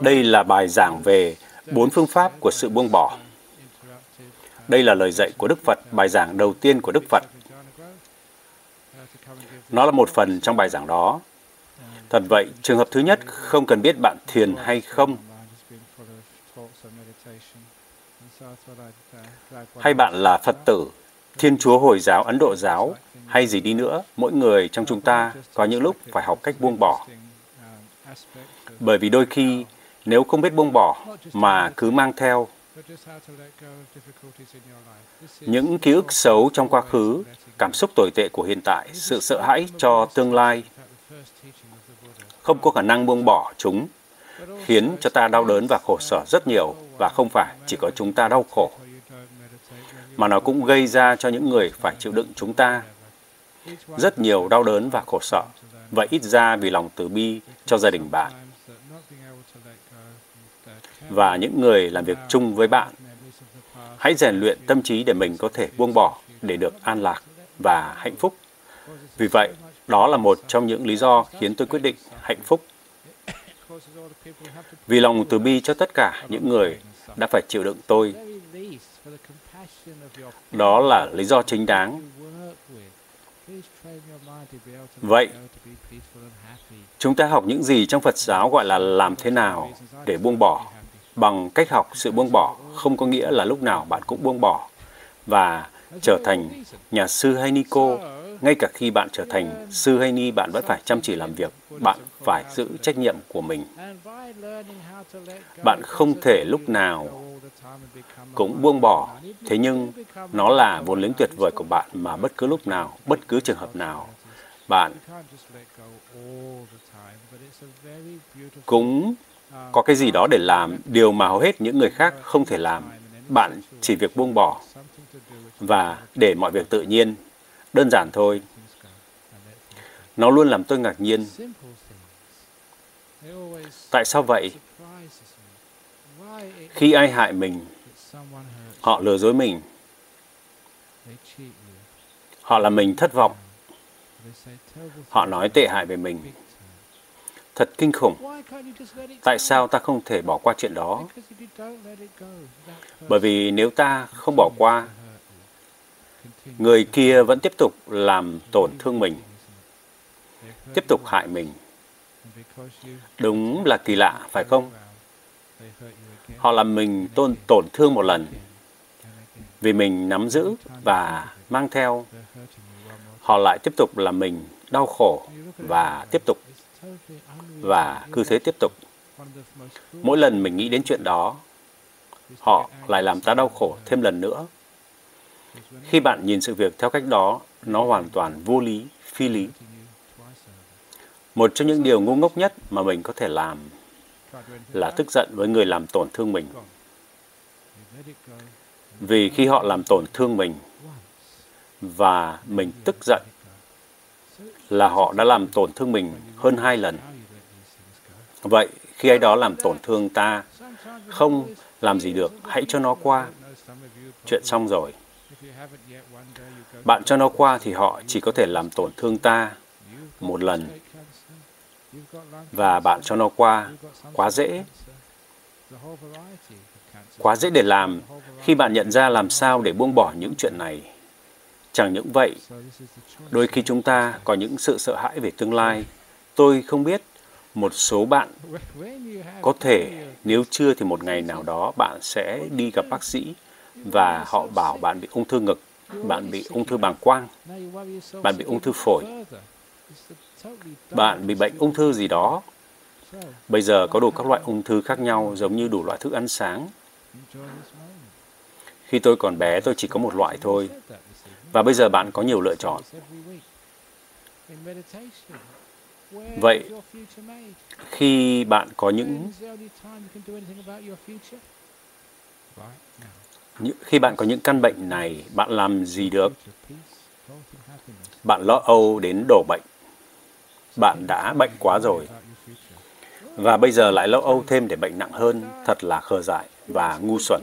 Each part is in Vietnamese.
Đây là bài giảng về bốn phương pháp của sự buông bỏ. Đây là lời dạy của Đức Phật, bài giảng đầu tiên của Đức Phật. Nó là một phần trong bài giảng đó. Thật vậy, trường hợp thứ nhất không cần biết bạn thiền hay không. Hay bạn là Phật tử, Thiên Chúa Hồi giáo, Ấn Độ giáo hay gì đi nữa, mỗi người trong chúng ta có những lúc phải học cách buông bỏ. Bởi vì đôi khi, nếu không biết buông bỏ mà cứ mang theo những ký ức xấu trong quá khứ, cảm xúc tồi tệ của hiện tại, sự sợ hãi cho tương lai, không có khả năng buông bỏ chúng, khiến cho ta đau đớn và khổ sở rất nhiều và không phải chỉ có chúng ta đau khổ, mà nó cũng gây ra cho những người phải chịu đựng chúng ta rất nhiều đau đớn và khổ sở và ít ra vì lòng từ bi cho gia đình bạn và những người làm việc chung với bạn. Hãy rèn luyện tâm trí để mình có thể buông bỏ để được an lạc và hạnh phúc. Vì vậy, đó là một trong những lý do khiến tôi quyết định hạnh phúc. Vì lòng từ bi cho tất cả những người đã phải chịu đựng tôi. Đó là lý do chính đáng. Vậy, chúng ta học những gì trong Phật giáo gọi là làm thế nào để buông bỏ? Bằng cách học sự buông bỏ không có nghĩa là lúc nào bạn cũng buông bỏ. Và trở thành nhà sư hay ni cô ngay cả khi bạn trở thành sư hay ni bạn vẫn phải chăm chỉ làm việc bạn phải giữ trách nhiệm của mình. Bạn không thể lúc nào cũng buông bỏ. Thế nhưng nó là vốn liếng tuyệt vời của bạn mà bất cứ lúc nào bất cứ trường hợp nào bạn cũng có cái gì đó để làm, điều mà hầu hết những người khác không thể làm. Bạn chỉ việc buông bỏ và để mọi việc tự nhiên. Đơn giản thôi. Nó luôn làm tôi ngạc nhiên. Tại sao vậy? Khi ai hại mình, họ lừa dối mình. Họ làm mình thất vọng. Họ nói tệ hại về mình. Thật kinh khủng. Tại sao ta không thể bỏ qua chuyện đó? Bởi vì nếu ta không bỏ qua, người kia vẫn tiếp tục làm tổn thương mình, tiếp tục hại mình. Đúng là kỳ lạ, phải không? Họ làm mình tôn tổn thương một lần vì mình nắm giữ và mang theo. Họ lại tiếp tục làm mình đau khổ và tiếp tục và cứ thế tiếp tục. Mỗi lần mình nghĩ đến chuyện đó, họ lại làm ta đau khổ thêm lần nữa. Khi bạn nhìn sự việc theo cách đó, nó hoàn toàn vô lý, phi lý. Một trong những điều ngu ngốc nhất mà mình có thể làm là tức giận với người làm tổn thương mình. Vì khi họ làm tổn thương mình và mình tức giận là họ đã làm tổn thương mình hơn hai lần. Vậy, khi ai đó làm tổn thương ta, không làm gì được, hãy cho nó qua. Chuyện xong rồi. Bạn cho nó qua thì họ chỉ có thể làm tổn thương ta một lần. Và bạn cho nó qua, quá dễ. Quá dễ để làm khi bạn nhận ra làm sao để buông bỏ những chuyện này. Chẳng những vậy, đôi khi chúng ta có những sự sợ hãi về tương lai. Tôi không biết một số bạn có thể nếu chưa thì một ngày nào đó bạn sẽ đi gặp bác sĩ và họ bảo bạn bị ung thư ngực, bạn bị ung thư bàng quang, bạn bị ung thư phổi, bạn bị bệnh ung thư gì đó. Bây giờ có đủ các loại ung thư khác nhau giống như đủ loại thức ăn sáng. Khi tôi còn bé tôi chỉ có một loại thôi. Và bây giờ bạn có nhiều lựa chọn. Vậy, khi bạn có những khi bạn có những căn bệnh này, bạn làm gì được? Bạn lo âu đến đổ bệnh. Bạn đã bệnh quá rồi. Và bây giờ lại lo âu thêm để bệnh nặng hơn, thật là khờ dại và ngu xuẩn.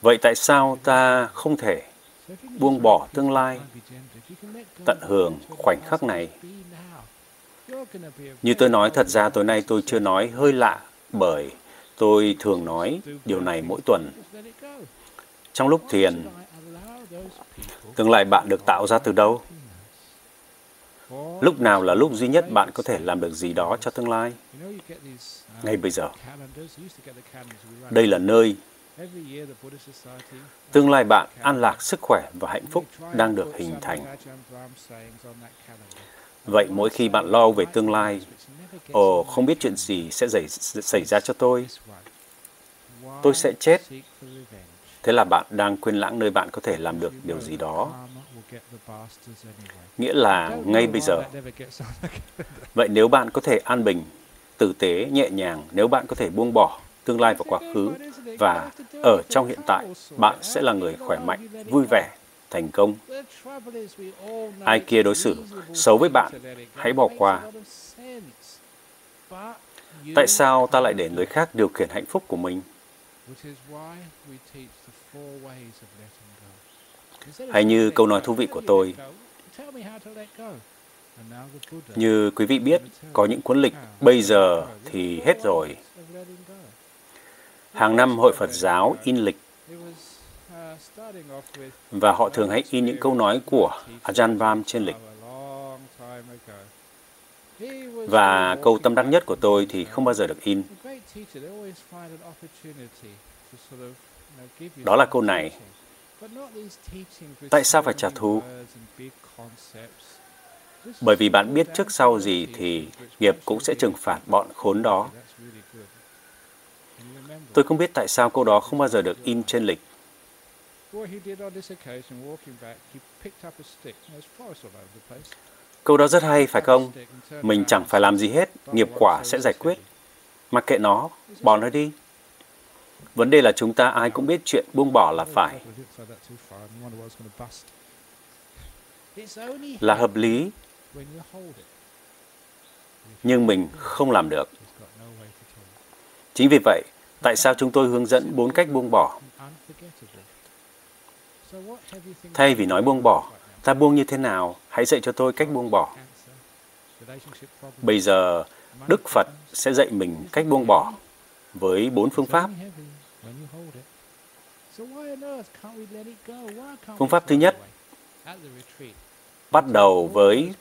Vậy tại sao ta không thể buông bỏ tương lai, tận hưởng khoảnh khắc này? Như tôi nói, thật ra tối nay tôi chưa nói hơi lạ bởi tôi thường nói điều này mỗi tuần. Trong lúc thiền, tương lai bạn được tạo ra từ đâu? Lúc nào là lúc duy nhất bạn có thể làm được gì đó cho tương lai? Ngay bây giờ. Đây là nơi tương lai bạn an lạc, sức khỏe và hạnh phúc đang được hình thành. Vậy mỗi khi bạn lo về tương lai, ồ, không biết chuyện gì sẽ xảy, xảy ra cho tôi, tôi sẽ chết. Thế là bạn đang quên lãng nơi bạn có thể làm được điều gì đó. Nghĩa là ngay bây giờ. Vậy nếu bạn có thể an bình, tử tế, nhẹ nhàng, nếu bạn có thể buông bỏ tương lai và quá khứ và ở trong hiện tại, bạn sẽ là người khỏe mạnh, vui vẻ, thành công. Ai kia đối xử xấu với bạn, hãy bỏ qua. Tại sao ta lại để người khác điều khiển hạnh phúc của mình? Hay như câu nói thú vị của tôi, như quý vị biết, có những cuốn lịch bây giờ thì hết rồi. Hàng năm Hội Phật giáo in lịch và họ thường hay in những câu nói của Ajahn Brahm trên lịch. Và câu tâm đắc nhất của tôi thì không bao giờ được in. Đó là câu này. Tại sao phải trả thù? Bởi vì bạn biết trước sau gì thì nghiệp cũng sẽ trừng phạt bọn khốn đó. Tôi không biết tại sao câu đó không bao giờ được in trên lịch. Câu đó rất hay, phải không? Mình chẳng phải làm gì hết, nghiệp quả sẽ giải quyết. Mặc kệ nó, bỏ nó đi. Vấn đề là chúng ta ai cũng biết chuyện buông bỏ là phải. Là hợp lý, nhưng mình không làm được. Chính vì vậy, tại sao chúng tôi hướng dẫn bốn cách buông bỏ? Thay vì nói buông bỏ, ta buông như thế nào? Hãy dạy cho tôi cách buông bỏ. Bây giờ, Đức Phật sẽ dạy mình cách buông bỏ với bốn phương pháp. Phương pháp thứ nhất, bắt đầu với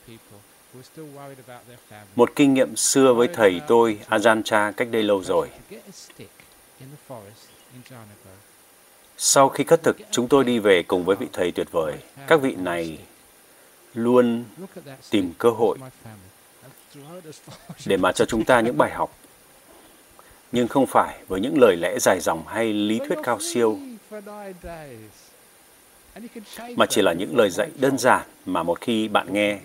một kinh nghiệm xưa với thầy tôi Ajahn Chah cách đây lâu rồi. Sau khi cất thực, chúng tôi đi về cùng với vị thầy tuyệt vời. Các vị này luôn tìm cơ hội để mà cho chúng ta những bài học, nhưng không phải với những lời lẽ dài dòng hay lý thuyết cao siêu, mà chỉ là những lời dạy đơn giản mà một khi bạn nghe,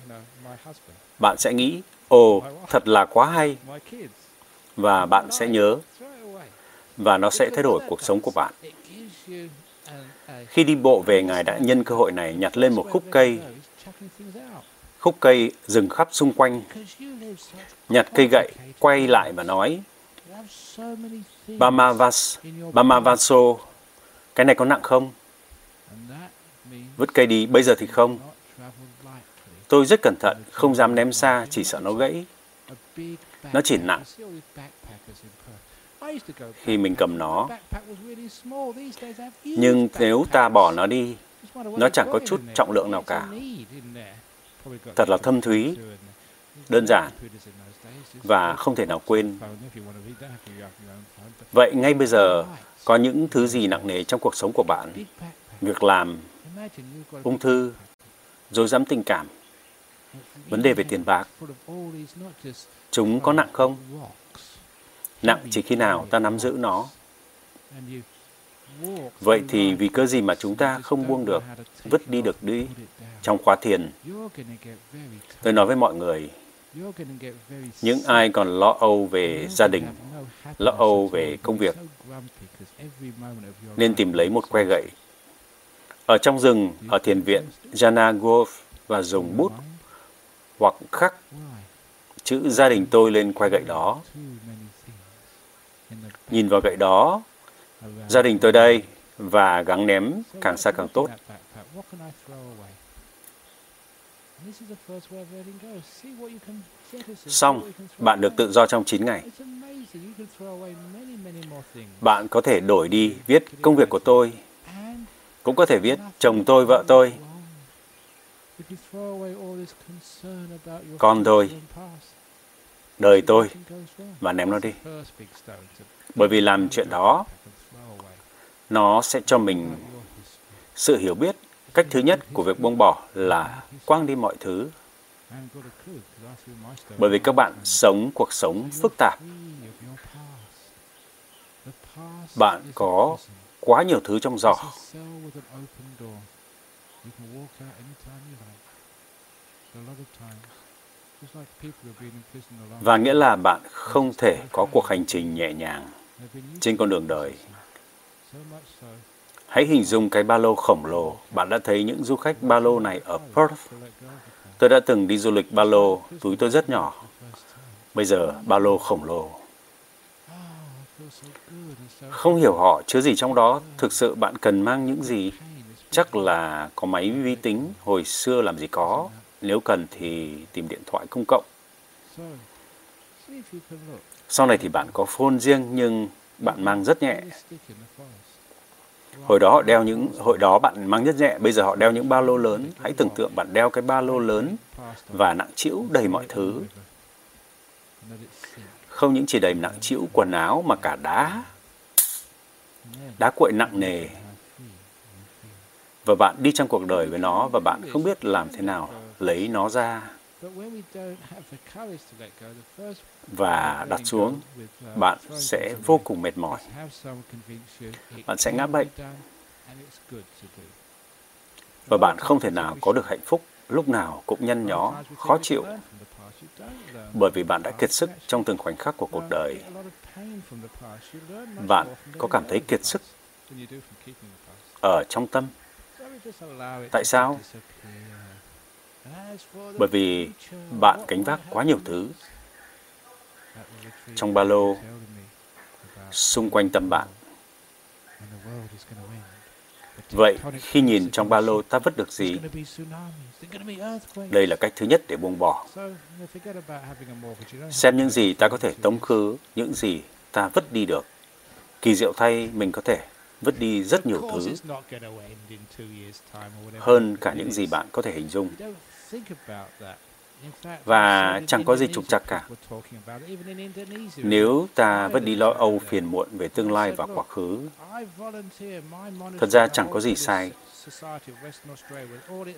bạn sẽ nghĩ, ồ, thật là quá hay, và bạn sẽ nhớ, và nó sẽ thay đổi cuộc sống của bạn. Khi đi bộ về, Ngài đã nhân cơ hội này nhặt lên một khúc cây. Khúc cây rừng khắp xung quanh. Nhặt cây gậy, quay lại và nói, Bamavas, Bamavaso, cái này có nặng không? Vứt cây đi, bây giờ thì không. Tôi rất cẩn thận, không dám ném xa, chỉ sợ nó gãy. Nó chỉ nặng. Khi mình cầm nó, nhưng nếu ta bỏ nó đi, nó chẳng có chút trọng lượng nào cả. Thật là thâm thúy, đơn giản và không thể nào quên. Vậy ngay bây giờ, có những thứ gì nặng nề trong cuộc sống của bạn? Việc làm, ung thư, dối dám tình cảm, vấn đề về tiền bạc. Chúng có nặng không? Nặng chỉ khi nào ta nắm giữ nó. Vậy thì vì cơ gì mà chúng ta không buông được, vứt đi được đi trong khóa thiền? Tôi nói với mọi người, những ai còn lo âu về gia đình, lo âu về công việc, nên tìm lấy một que gậy. Ở trong rừng, ở thiền viện Jana Grove và dùng bút hoặc khắc chữ gia đình tôi lên que gậy đó. Nhìn vào gậy đó, gia đình tôi đây và gắng ném càng xa càng tốt. Xong, bạn được tự do trong 9 ngày. Bạn có thể đổi đi viết công việc của tôi, cũng có thể viết chồng tôi, vợ tôi, con tôi, đời tôi và ném nó đi. Bởi vì làm chuyện đó, nó sẽ cho mình sự hiểu biết. Cách thứ nhất của việc buông bỏ là quăng đi mọi thứ. Bởi vì các bạn sống cuộc sống phức tạp. Bạn có quá nhiều thứ trong giỏ. Và nghĩa là bạn không thể có cuộc hành trình nhẹ nhàng trên con đường đời. Hãy hình dung cái ba lô khổng lồ. Bạn đã thấy những du khách ba lô này ở Perth. Tôi đã từng đi du lịch ba lô, túi tôi rất nhỏ. Bây giờ ba lô khổng lồ. Không hiểu họ chứa gì trong đó, thực sự bạn cần mang những gì? Chắc là có máy vi tính, hồi xưa làm gì có. Nếu cần thì tìm điện thoại công cộng. Sau này thì bạn có phone riêng nhưng bạn mang rất nhẹ. Hồi đó họ đeo những hồi đó bạn mang rất nhẹ, bây giờ họ đeo những ba lô lớn. Hãy tưởng tượng bạn đeo cái ba lô lớn và nặng trĩu đầy mọi thứ. Không những chỉ đầy nặng trĩu quần áo mà cả đá. Đá cuội nặng nề. Và bạn đi trong cuộc đời với nó và bạn không biết làm thế nào lấy nó ra và đặt xuống, bạn sẽ vô cùng mệt mỏi. Bạn sẽ ngã bệnh. Và bạn không thể nào có được hạnh phúc lúc nào cũng nhăn nhó, khó chịu, bởi vì bạn đã kiệt sức trong từng khoảnh khắc của cuộc đời. Bạn có cảm thấy kiệt sức ở trong tâm. Tại sao? Bởi vì bạn gánh vác quá nhiều thứ trong ba lô xung quanh tâm bạn. Vậy khi nhìn trong ba lô ta vứt được gì? Đây là cách thứ nhất để buông bỏ. Xem những gì ta có thể tống khứ, những gì ta vứt đi được. Kỳ diệu thay mình có thể vứt đi rất nhiều thứ hơn cả những gì bạn có thể hình dung và chẳng có gì trục trặc cả. Nếu ta vẫn đi lo âu phiền muộn về tương lai và quá khứ, thật ra chẳng có gì sai.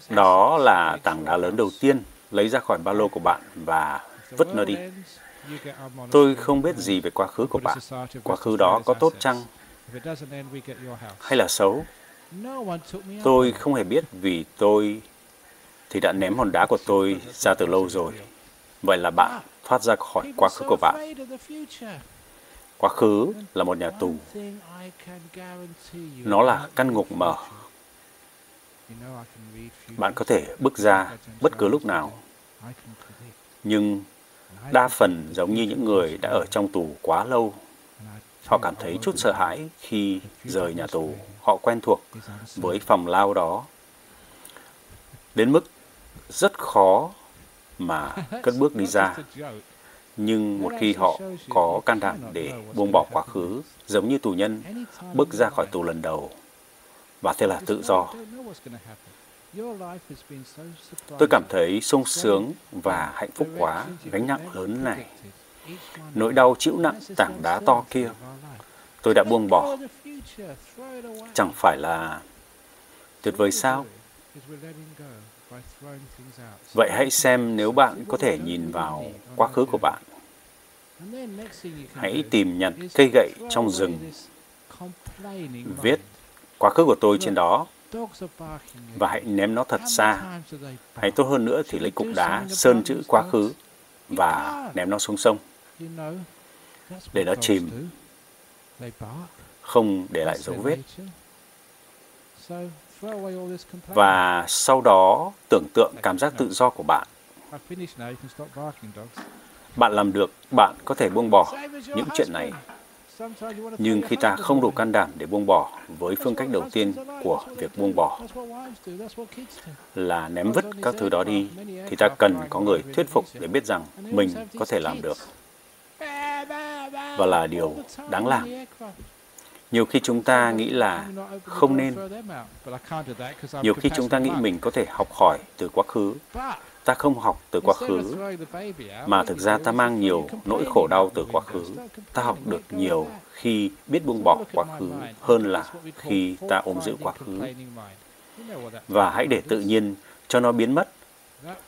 Đó là tảng đá lớn đầu tiên lấy ra khỏi ba lô của bạn và vứt nó đi. Tôi không biết gì về quá khứ của bạn. Quá khứ đó có tốt chăng? Hay là xấu? Tôi không hề biết vì tôi thì đã ném hòn đá của tôi ra từ lâu rồi. Vậy là bạn thoát ra khỏi quá khứ của bạn. Quá khứ là một nhà tù. Nó là căn ngục mở. Bạn có thể bước ra bất cứ lúc nào. Nhưng đa phần giống như những người đã ở trong tù quá lâu. Họ cảm thấy chút sợ hãi khi rời nhà tù. Họ quen thuộc với phòng lao đó. Đến mức rất khó mà cất bước đi ra. Nhưng một khi họ có can đảm để buông bỏ quá khứ, giống như tù nhân bước ra khỏi tù lần đầu, và thế là tự do. Tôi cảm thấy sung sướng và hạnh phúc quá, gánh nặng lớn này. Nỗi đau chịu nặng tảng đá to kia, tôi đã buông bỏ. Chẳng phải là tuyệt vời sao? Vậy hãy xem nếu bạn có thể nhìn vào quá khứ của bạn. Hãy tìm nhặt cây gậy trong rừng, viết quá khứ của tôi trên đó và hãy ném nó thật xa. Hay tốt hơn nữa thì lấy cục đá sơn chữ quá khứ và ném nó xuống sông để nó chìm, không để lại dấu vết. Và sau đó tưởng tượng cảm giác tự do của bạn. Bạn làm được, bạn có thể buông bỏ những chuyện này. Nhưng khi ta không đủ can đảm để buông bỏ với phương cách đầu tiên của việc buông bỏ là ném vứt các thứ đó đi, thì ta cần có người thuyết phục để biết rằng mình có thể làm được. Và là điều đáng làm. Nhiều khi chúng ta nghĩ là không nên. Nhiều khi chúng ta nghĩ mình có thể học hỏi từ quá khứ. Ta không học từ quá khứ, mà thực ra ta mang nhiều nỗi khổ đau từ quá khứ. Ta học được nhiều khi biết buông bỏ quá khứ hơn là khi ta ôm giữ quá khứ. Và hãy để tự nhiên cho nó biến mất.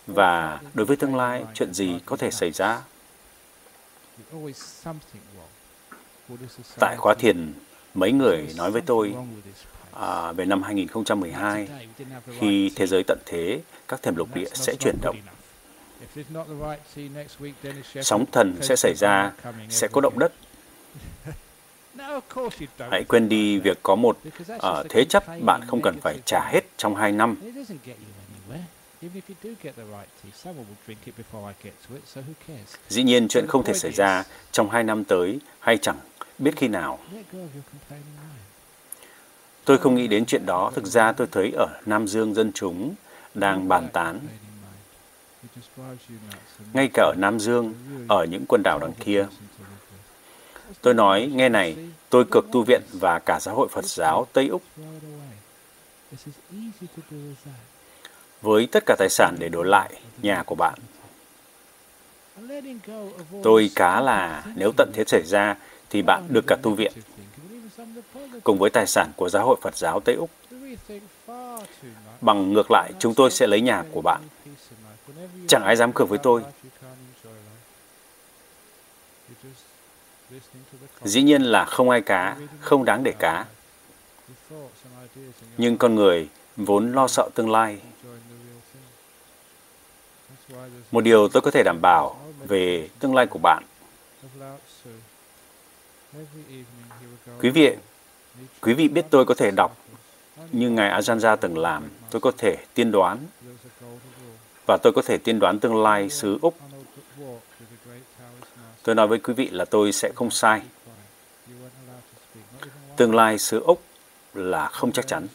Và đối với tương lai, chuyện gì có thể xảy ra? Tại khóa thiền Mấy người nói với tôi à, về năm 2012, khi thế giới tận thế, các thềm lục địa sẽ chuyển động. Sóng thần sẽ xảy ra, sẽ có động đất. Hãy quên đi việc có một uh, thế chấp bạn không cần phải trả hết trong hai năm. Dĩ nhiên chuyện không thể xảy ra trong hai năm tới hay chẳng biết khi nào. Tôi không nghĩ đến chuyện đó, thực ra tôi thấy ở Nam Dương dân chúng đang bàn tán. Ngay cả ở Nam Dương, ở những quần đảo đằng kia. Tôi nói, nghe này, tôi cực tu viện và cả giáo hội Phật giáo Tây Úc. Với tất cả tài sản để đổi lại nhà của bạn. Tôi cá là nếu tận thế xảy ra thì bạn được cả tu viện, cùng với tài sản của Giáo hội Phật giáo Tây Úc. Bằng ngược lại, chúng tôi sẽ lấy nhà của bạn. Chẳng ai dám cược với tôi. Dĩ nhiên là không ai cá, không đáng để cá. Nhưng con người vốn lo sợ tương lai. Một điều tôi có thể đảm bảo về tương lai của bạn Quý vị, quý vị biết tôi có thể đọc như Ngài Ajahn từng làm. Tôi có thể tiên đoán và tôi có thể tiên đoán tương lai xứ Úc. Tôi nói với quý vị là tôi sẽ không sai. Tương lai xứ Úc là không chắc chắn.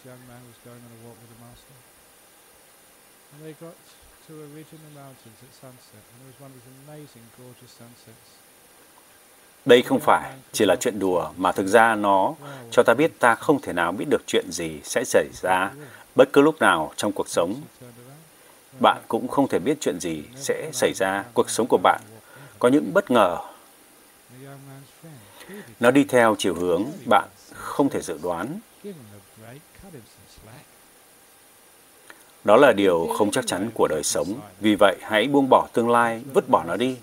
to a ridge in the mountains at sunset, and there was one of these amazing, gorgeous sunsets. Đây không phải chỉ là chuyện đùa mà thực ra nó cho ta biết ta không thể nào biết được chuyện gì sẽ xảy ra bất cứ lúc nào trong cuộc sống. Bạn cũng không thể biết chuyện gì sẽ xảy ra cuộc sống của bạn. Có những bất ngờ. Nó đi theo chiều hướng bạn không thể dự đoán. Đó là điều không chắc chắn của đời sống. Vì vậy, hãy buông bỏ tương lai, vứt bỏ nó đi.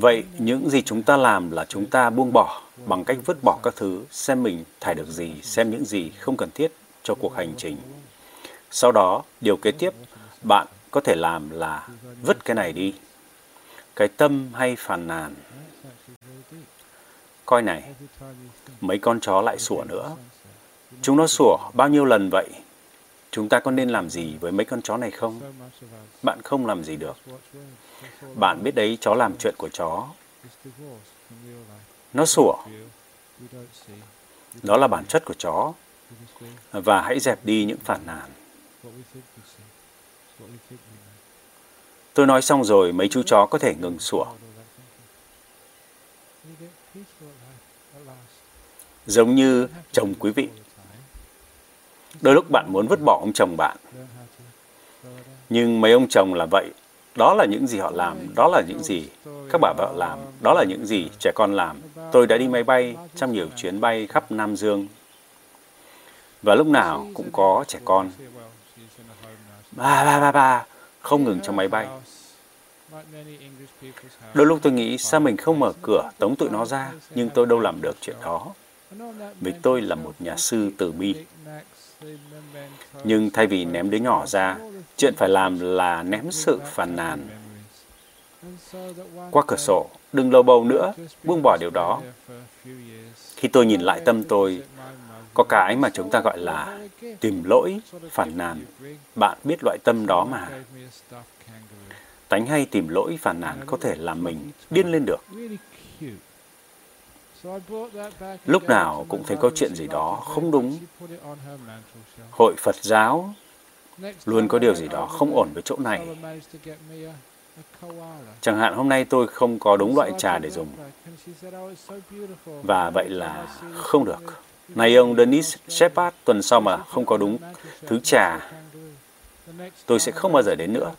Vậy những gì chúng ta làm là chúng ta buông bỏ bằng cách vứt bỏ các thứ, xem mình thải được gì, xem những gì không cần thiết cho cuộc hành trình. Sau đó, điều kế tiếp bạn có thể làm là vứt cái này đi. Cái tâm hay phàn nàn. Coi này, mấy con chó lại sủa nữa. Chúng nó sủa bao nhiêu lần vậy? Chúng ta có nên làm gì với mấy con chó này không? Bạn không làm gì được. Bạn biết đấy, chó làm chuyện của chó. Nó sủa. Đó là bản chất của chó. Và hãy dẹp đi những phản nàn. Tôi nói xong rồi, mấy chú chó có thể ngừng sủa. Giống như chồng quý vị. Đôi lúc bạn muốn vứt bỏ ông chồng bạn. Nhưng mấy ông chồng là vậy. Đó là những gì họ làm, đó là những gì các bà vợ làm, đó là những gì trẻ con làm. Tôi đã đi máy bay trong nhiều chuyến bay khắp Nam Dương. Và lúc nào cũng có trẻ con. Ba ba ba ba, không ngừng trong máy bay. Đôi lúc tôi nghĩ sao mình không mở cửa tống tụi nó ra, nhưng tôi đâu làm được chuyện đó. Vì tôi là một nhà sư từ bi. Nhưng thay vì ném đứa nhỏ ra, chuyện phải làm là ném sự phàn nàn. Qua cửa sổ, đừng lâu bầu nữa, buông bỏ điều đó. Khi tôi nhìn lại tâm tôi, có cái mà chúng ta gọi là tìm lỗi, phản nàn. Bạn biết loại tâm đó mà. Tánh hay tìm lỗi phản nàn có thể làm mình điên lên được. Lúc nào cũng thấy có chuyện gì đó không đúng. Hội Phật giáo luôn có điều gì đó không ổn với chỗ này. Chẳng hạn hôm nay tôi không có đúng loại trà để dùng. Và vậy là không được. Này ông Dennis Shepard, tuần sau mà không có đúng thứ trà, tôi sẽ không bao giờ đến nữa.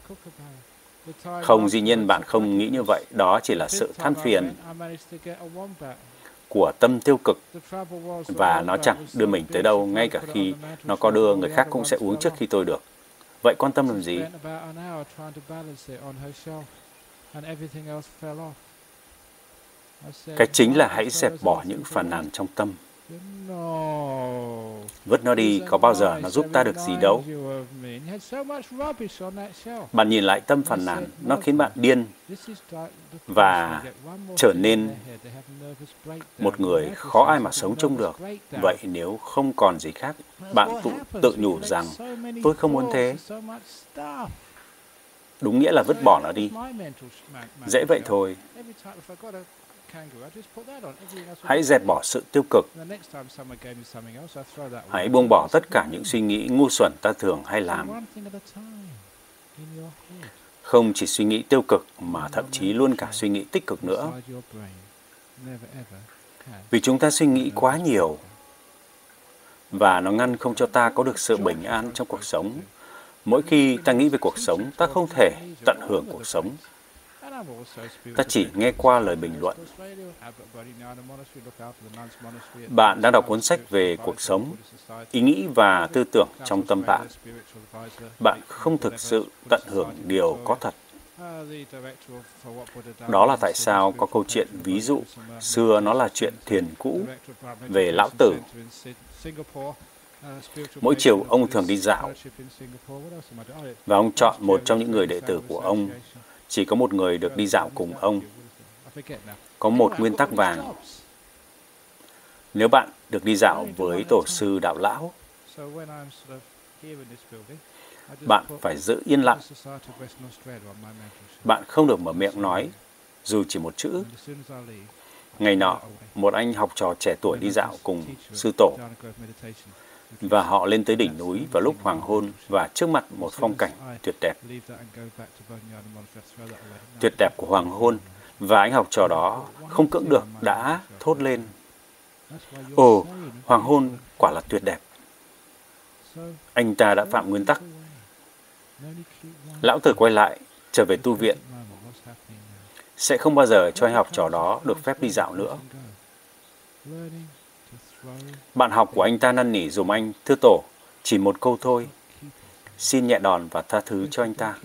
Không, dĩ nhiên bạn không nghĩ như vậy. Đó chỉ là sự than phiền của tâm tiêu cực và nó chẳng đưa mình tới đâu, ngay cả khi nó có đưa người khác cũng sẽ uống trước khi tôi được. Vậy quan tâm làm gì? Cái chính là hãy dẹp bỏ những phản nàn trong tâm. Vứt nó đi, có bao giờ nó giúp ta được gì đâu. Bạn nhìn lại tâm phàn nàn, nó khiến bạn điên và trở nên một người khó ai mà sống chung được. Vậy nếu không còn gì khác, bạn tự, tự nhủ rằng tôi không muốn thế. Đúng nghĩa là vứt bỏ nó đi. Dễ vậy thôi. Hãy dẹp bỏ sự tiêu cực. Hãy buông bỏ tất cả những suy nghĩ ngu xuẩn ta thường hay làm. Không chỉ suy nghĩ tiêu cực mà thậm chí luôn cả suy nghĩ tích cực nữa. Vì chúng ta suy nghĩ quá nhiều. và nó ngăn không cho ta có được sự bình an trong cuộc sống. Mỗi khi ta nghĩ về cuộc sống, ta không thể tận hưởng cuộc sống Ta chỉ nghe qua lời bình luận. Bạn đang đọc cuốn sách về cuộc sống, ý nghĩ và tư tưởng trong tâm bạn. Bạn không thực sự tận hưởng điều có thật. Đó là tại sao có câu chuyện ví dụ xưa nó là chuyện thiền cũ về lão tử. Mỗi chiều ông thường đi dạo và ông chọn một trong những người đệ tử của ông chỉ có một người được đi dạo cùng ông. Có một nguyên tắc vàng. Nếu bạn được đi dạo với tổ sư đạo lão, bạn phải giữ yên lặng. Bạn không được mở miệng nói, dù chỉ một chữ. Ngày nọ, một anh học trò trẻ tuổi đi dạo cùng sư tổ và họ lên tới đỉnh núi vào lúc hoàng hôn và trước mặt một phong cảnh tuyệt đẹp. Tuyệt đẹp của hoàng hôn và anh học trò đó không cưỡng được đã thốt lên. Ồ, hoàng hôn quả là tuyệt đẹp. Anh ta đã phạm nguyên tắc. Lão tử quay lại, trở về tu viện. Sẽ không bao giờ cho anh học trò đó được phép đi dạo nữa. Bạn học của anh ta năn nỉ dùm anh, thưa tổ, chỉ một câu thôi. Xin nhẹ đòn và tha thứ cho anh ta.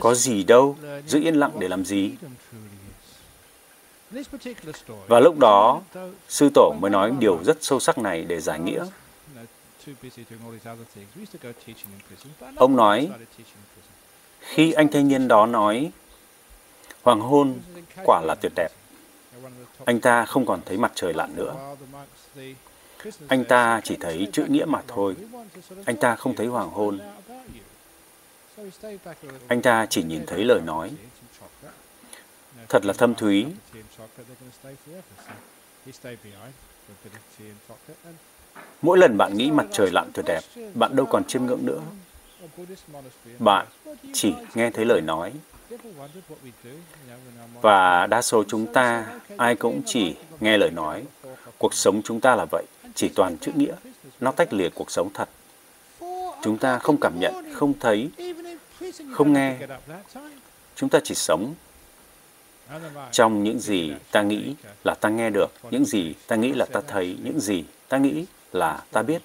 Có gì đâu, giữ yên lặng để làm gì? Và lúc đó, sư tổ mới nói điều rất sâu sắc này để giải nghĩa. Ông nói, khi anh thanh niên đó nói, hoàng hôn quả là tuyệt đẹp. Anh ta không còn thấy mặt trời lặn nữa. Anh ta chỉ thấy chữ nghĩa mà thôi. Anh ta không thấy hoàng hôn. Anh ta chỉ nhìn thấy lời nói. Thật là thâm thúy. Mỗi lần bạn nghĩ mặt trời lặn tuyệt đẹp, bạn đâu còn chiêm ngưỡng nữa. Bạn chỉ nghe thấy lời nói. Và đa số chúng ta, ai cũng chỉ nghe lời nói. Cuộc sống chúng ta là vậy, chỉ toàn chữ nghĩa. Nó tách lìa cuộc sống thật. Chúng ta không cảm nhận, không thấy, không nghe. Chúng ta chỉ sống trong những gì ta nghĩ là ta nghe được, những gì ta nghĩ là ta thấy, những gì ta nghĩ là ta biết.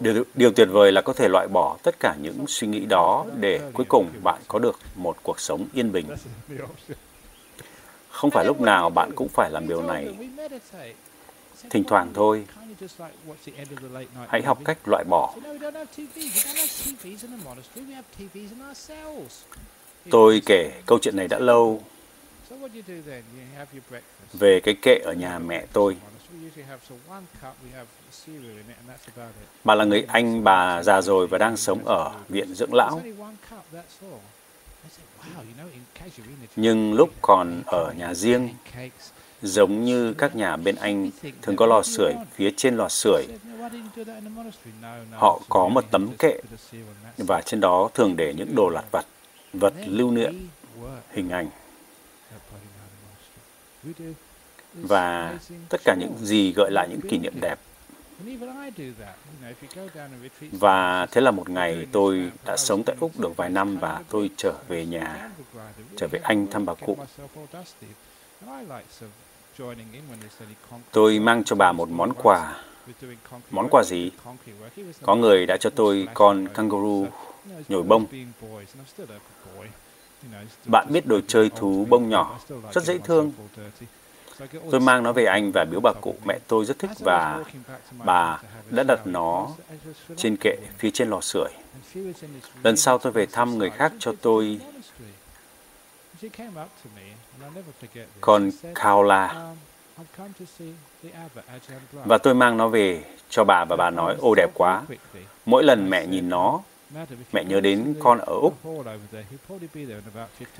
Điều, điều tuyệt vời là có thể loại bỏ tất cả những suy nghĩ đó để cuối cùng bạn có được một cuộc sống yên bình. Không phải lúc nào bạn cũng phải làm điều này. Thỉnh thoảng thôi. Hãy học cách loại bỏ. Tôi kể câu chuyện này đã lâu. về cái kệ ở nhà mẹ tôi. Bà là người Anh bà già rồi và đang sống ở viện dưỡng lão. Nhưng lúc còn ở nhà riêng, giống như các nhà bên Anh thường có lò sưởi phía trên lò sưởi. Họ có một tấm kệ và trên đó thường để những đồ lặt vặt, vật lưu niệm, hình ảnh và tất cả những gì gợi lại những kỷ niệm đẹp. Và thế là một ngày tôi đã sống tại Úc được vài năm và tôi trở về nhà, trở về Anh thăm bà cụ. Tôi mang cho bà một món quà. Món quà gì? Có người đã cho tôi con kangaroo nhồi bông. Bạn biết đồ chơi thú bông nhỏ, rất dễ thương. Tôi mang nó về Anh và biếu bà cụ mẹ tôi rất thích và bà đã đặt nó trên kệ phía trên lò sưởi. Lần sau tôi về thăm người khác cho tôi con Kaola và tôi mang nó về cho bà và bà nói ô đẹp quá. Mỗi lần mẹ nhìn nó, mẹ nhớ đến con ở Úc.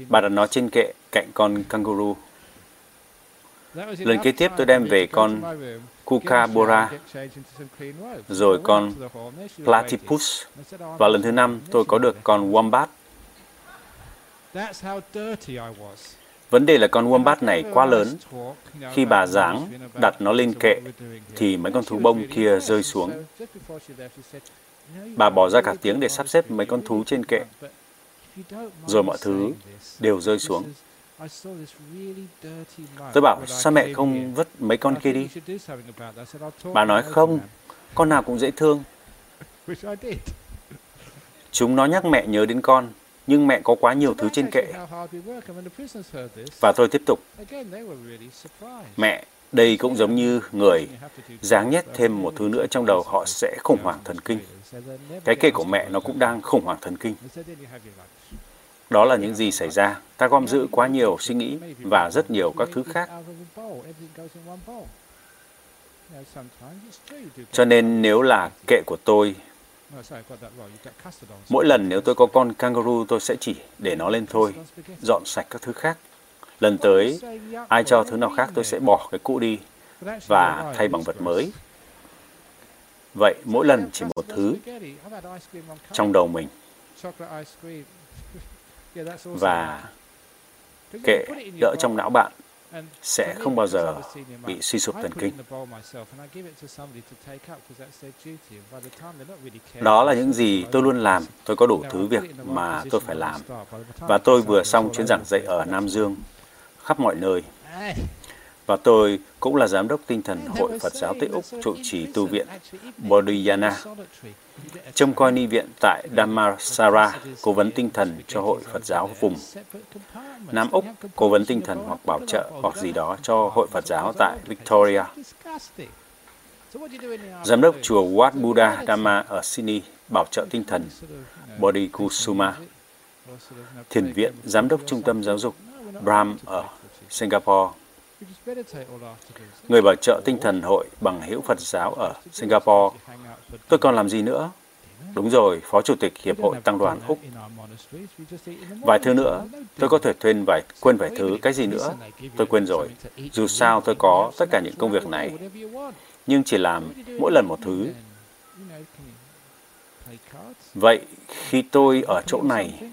Bà đặt nó trên kệ cạnh con kangaroo. Lần kế tiếp tôi đem về con Kookaburra, rồi con Platypus, và lần thứ năm tôi có được con Wombat. Vấn đề là con wombat này quá lớn. Khi bà giáng đặt nó lên kệ, thì mấy con thú bông kia rơi xuống. Bà bỏ ra cả tiếng để sắp xếp mấy con thú trên kệ. Rồi mọi thứ đều rơi xuống. Tôi bảo, sao mẹ không vứt mấy con kia đi? Bà nói, không, con nào cũng dễ thương. Chúng nó nhắc mẹ nhớ đến con, nhưng mẹ có quá nhiều thứ trên kệ. Và tôi tiếp tục. Mẹ, đây cũng giống như người dáng nhét thêm một thứ nữa trong đầu họ sẽ khủng hoảng thần kinh. Cái kệ của mẹ nó cũng đang khủng hoảng thần kinh. Đó là những gì xảy ra. Ta gom giữ quá nhiều suy nghĩ và rất nhiều các thứ khác. Cho nên nếu là kệ của tôi Mỗi lần nếu tôi có con kangaroo tôi sẽ chỉ để nó lên thôi, dọn sạch các thứ khác. Lần tới, ai cho thứ nào khác tôi sẽ bỏ cái cũ đi và thay bằng vật mới. Vậy mỗi lần chỉ một thứ trong đầu mình. Và kệ đỡ trong não bạn sẽ không bao giờ bị suy sụp thần kinh. Đó là những gì tôi luôn làm. Tôi có đủ thứ việc mà tôi phải làm. Và tôi vừa xong chuyến giảng dạy ở Nam Dương, khắp mọi nơi. Và tôi cũng là giám đốc tinh thần Hội Phật giáo Tây Úc trụ trì tu viện Bodhiyana. Trông coi ni viện tại Dhammasara, cố vấn tinh thần cho Hội Phật giáo vùng. Nam Úc, cố vấn tinh thần hoặc bảo trợ hoặc gì đó cho Hội Phật giáo tại Victoria. Giám đốc chùa Wat Buddha Dhamma ở Sydney, bảo trợ tinh thần Bodhikusuma. Thiền viện, giám đốc trung tâm giáo dục Brahm ở Singapore người bảo trợ tinh thần hội bằng hữu Phật giáo ở Singapore. Tôi còn làm gì nữa? Đúng rồi, Phó Chủ tịch Hiệp hội Tăng đoàn Úc. Vài thứ nữa, tôi có thể quên vài, quên vài thứ, cái gì nữa? Tôi quên rồi. Dù sao tôi có tất cả những công việc này, nhưng chỉ làm mỗi lần một thứ. Vậy, khi tôi ở chỗ này,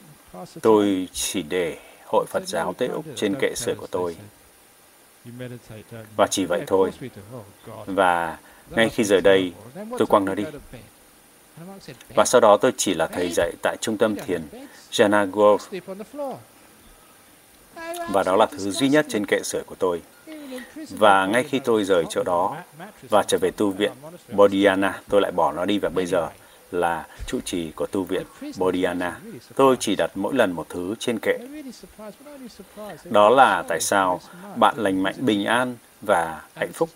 tôi chỉ để Hội Phật giáo Tây Úc trên kệ sửa của tôi. Và chỉ vậy thôi. Và ngay khi rời đây, tôi quăng nó đi. Và sau đó tôi chỉ là thầy dạy tại trung tâm thiền Jana Grove. Và đó là thứ duy nhất trên kệ sửa của tôi. Và ngay khi tôi rời chỗ đó và trở về tu viện Bodhiana, tôi lại bỏ nó đi và bây giờ là trụ trì của tu viện Bodhiana. Tôi chỉ đặt mỗi lần một thứ trên kệ. Đó là tại sao bạn lành mạnh bình an và hạnh phúc.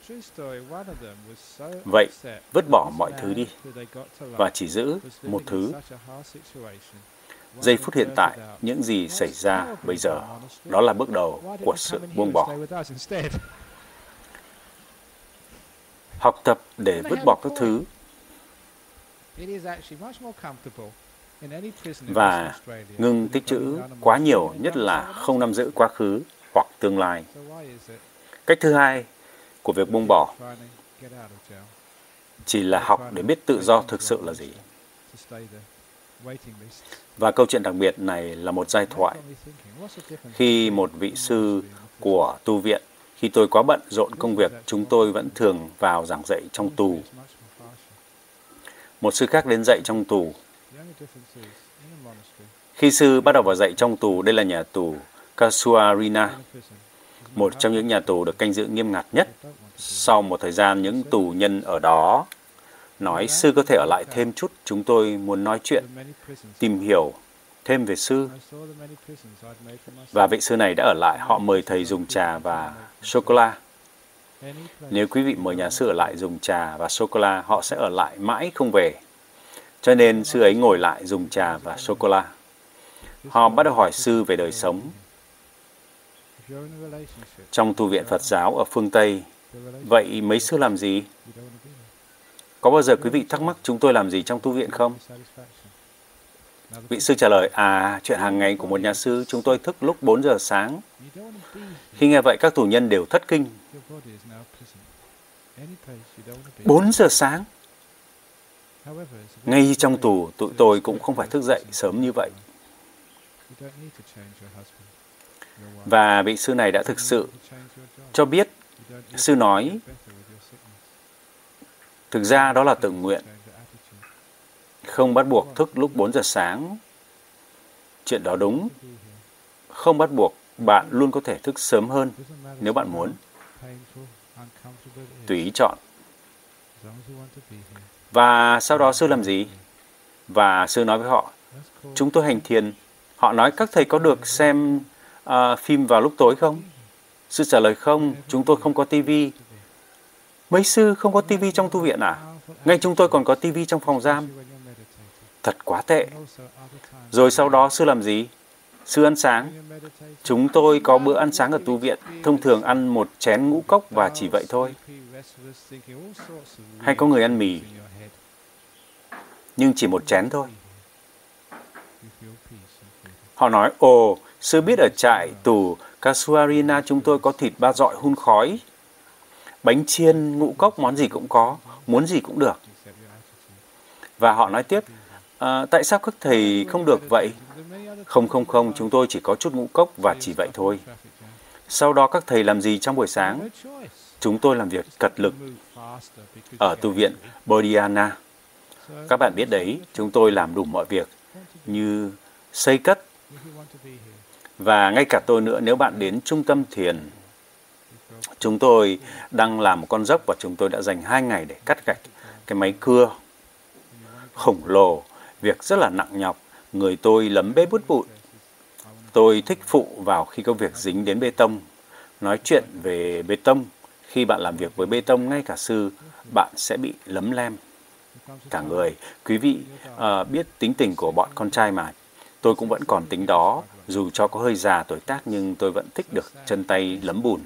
Vậy, vứt bỏ mọi thứ đi và chỉ giữ một thứ. giây phút hiện tại, những gì xảy ra bây giờ. Đó là bước đầu của sự buông bỏ. Học tập để vứt bỏ các thứ và ngừng tích trữ quá nhiều, nhất là không nắm giữ quá khứ hoặc tương lai. Cách thứ hai của việc buông bỏ chỉ là học để biết tự do thực sự là gì. Và câu chuyện đặc biệt này là một giai thoại. Khi một vị sư của tu viện, khi tôi quá bận rộn công việc, chúng tôi vẫn thường vào giảng dạy trong tù. Một sư khác đến dạy trong tù. Khi sư bắt đầu vào dạy trong tù, đây là nhà tù Casuarina, một trong những nhà tù được canh giữ nghiêm ngặt nhất. Sau một thời gian, những tù nhân ở đó nói sư có thể ở lại thêm chút, chúng tôi muốn nói chuyện, tìm hiểu thêm về sư. Và vị sư này đã ở lại, họ mời thầy dùng trà và sô-cô-la. Nếu quý vị mời nhà sư ở lại dùng trà và sô-cô-la, họ sẽ ở lại mãi không về. Cho nên sư ấy ngồi lại dùng trà và sô-cô-la. Họ bắt đầu hỏi sư về đời sống. Trong tu viện Phật giáo ở phương Tây, vậy mấy sư làm gì? Có bao giờ quý vị thắc mắc chúng tôi làm gì trong tu viện không? Vị sư trả lời, à, chuyện hàng ngày của một nhà sư, chúng tôi thức lúc 4 giờ sáng. Khi nghe vậy, các tù nhân đều thất kinh. 4 giờ sáng? Ngay trong tù, tụi tôi cũng không phải thức dậy sớm như vậy. Và vị sư này đã thực sự cho biết, sư nói, thực ra đó là tự nguyện. Không bắt buộc thức lúc 4 giờ sáng. Chuyện đó đúng. Không bắt buộc, bạn luôn có thể thức sớm hơn nếu bạn muốn. Tùy ý chọn. Và sau đó sư làm gì? Và sư nói với họ, chúng tôi hành thiền. Họ nói các thầy có được xem uh, phim vào lúc tối không? Sư trả lời không, chúng tôi không có tivi. Mấy sư không có tivi trong tu viện à? Ngay chúng tôi còn có tivi trong phòng giam. Thật quá tệ. Rồi sau đó sư làm gì? Sư ăn sáng. Chúng tôi có bữa ăn sáng ở tu viện, thông thường ăn một chén ngũ cốc và chỉ vậy thôi. Hay có người ăn mì, nhưng chỉ một chén thôi. Họ nói, ồ, sư biết ở trại tù Casuarina chúng tôi có thịt ba dọi hun khói, bánh chiên, ngũ cốc, món gì cũng có, muốn gì cũng được. Và họ nói tiếp, à, tại sao các thầy không được vậy? Không, không, không, chúng tôi chỉ có chút ngũ cốc và chỉ vậy thôi. Sau đó các thầy làm gì trong buổi sáng? Chúng tôi làm việc cật lực ở tu viện Bodhiana. Các bạn biết đấy, chúng tôi làm đủ mọi việc như xây cất. Và ngay cả tôi nữa, nếu bạn đến trung tâm thiền, chúng tôi đang làm một con dốc và chúng tôi đã dành hai ngày để cắt gạch cái máy cưa khổng lồ, việc rất là nặng nhọc, người tôi lấm bê bút bụi. Tôi thích phụ vào khi có việc dính đến bê tông, nói chuyện về bê tông. Khi bạn làm việc với bê tông, ngay cả sư, bạn sẽ bị lấm lem cả người. Quý vị à, biết tính tình của bọn con trai mà. Tôi cũng vẫn còn tính đó, dù cho có hơi già tuổi tác nhưng tôi vẫn thích được chân tay lấm bùn.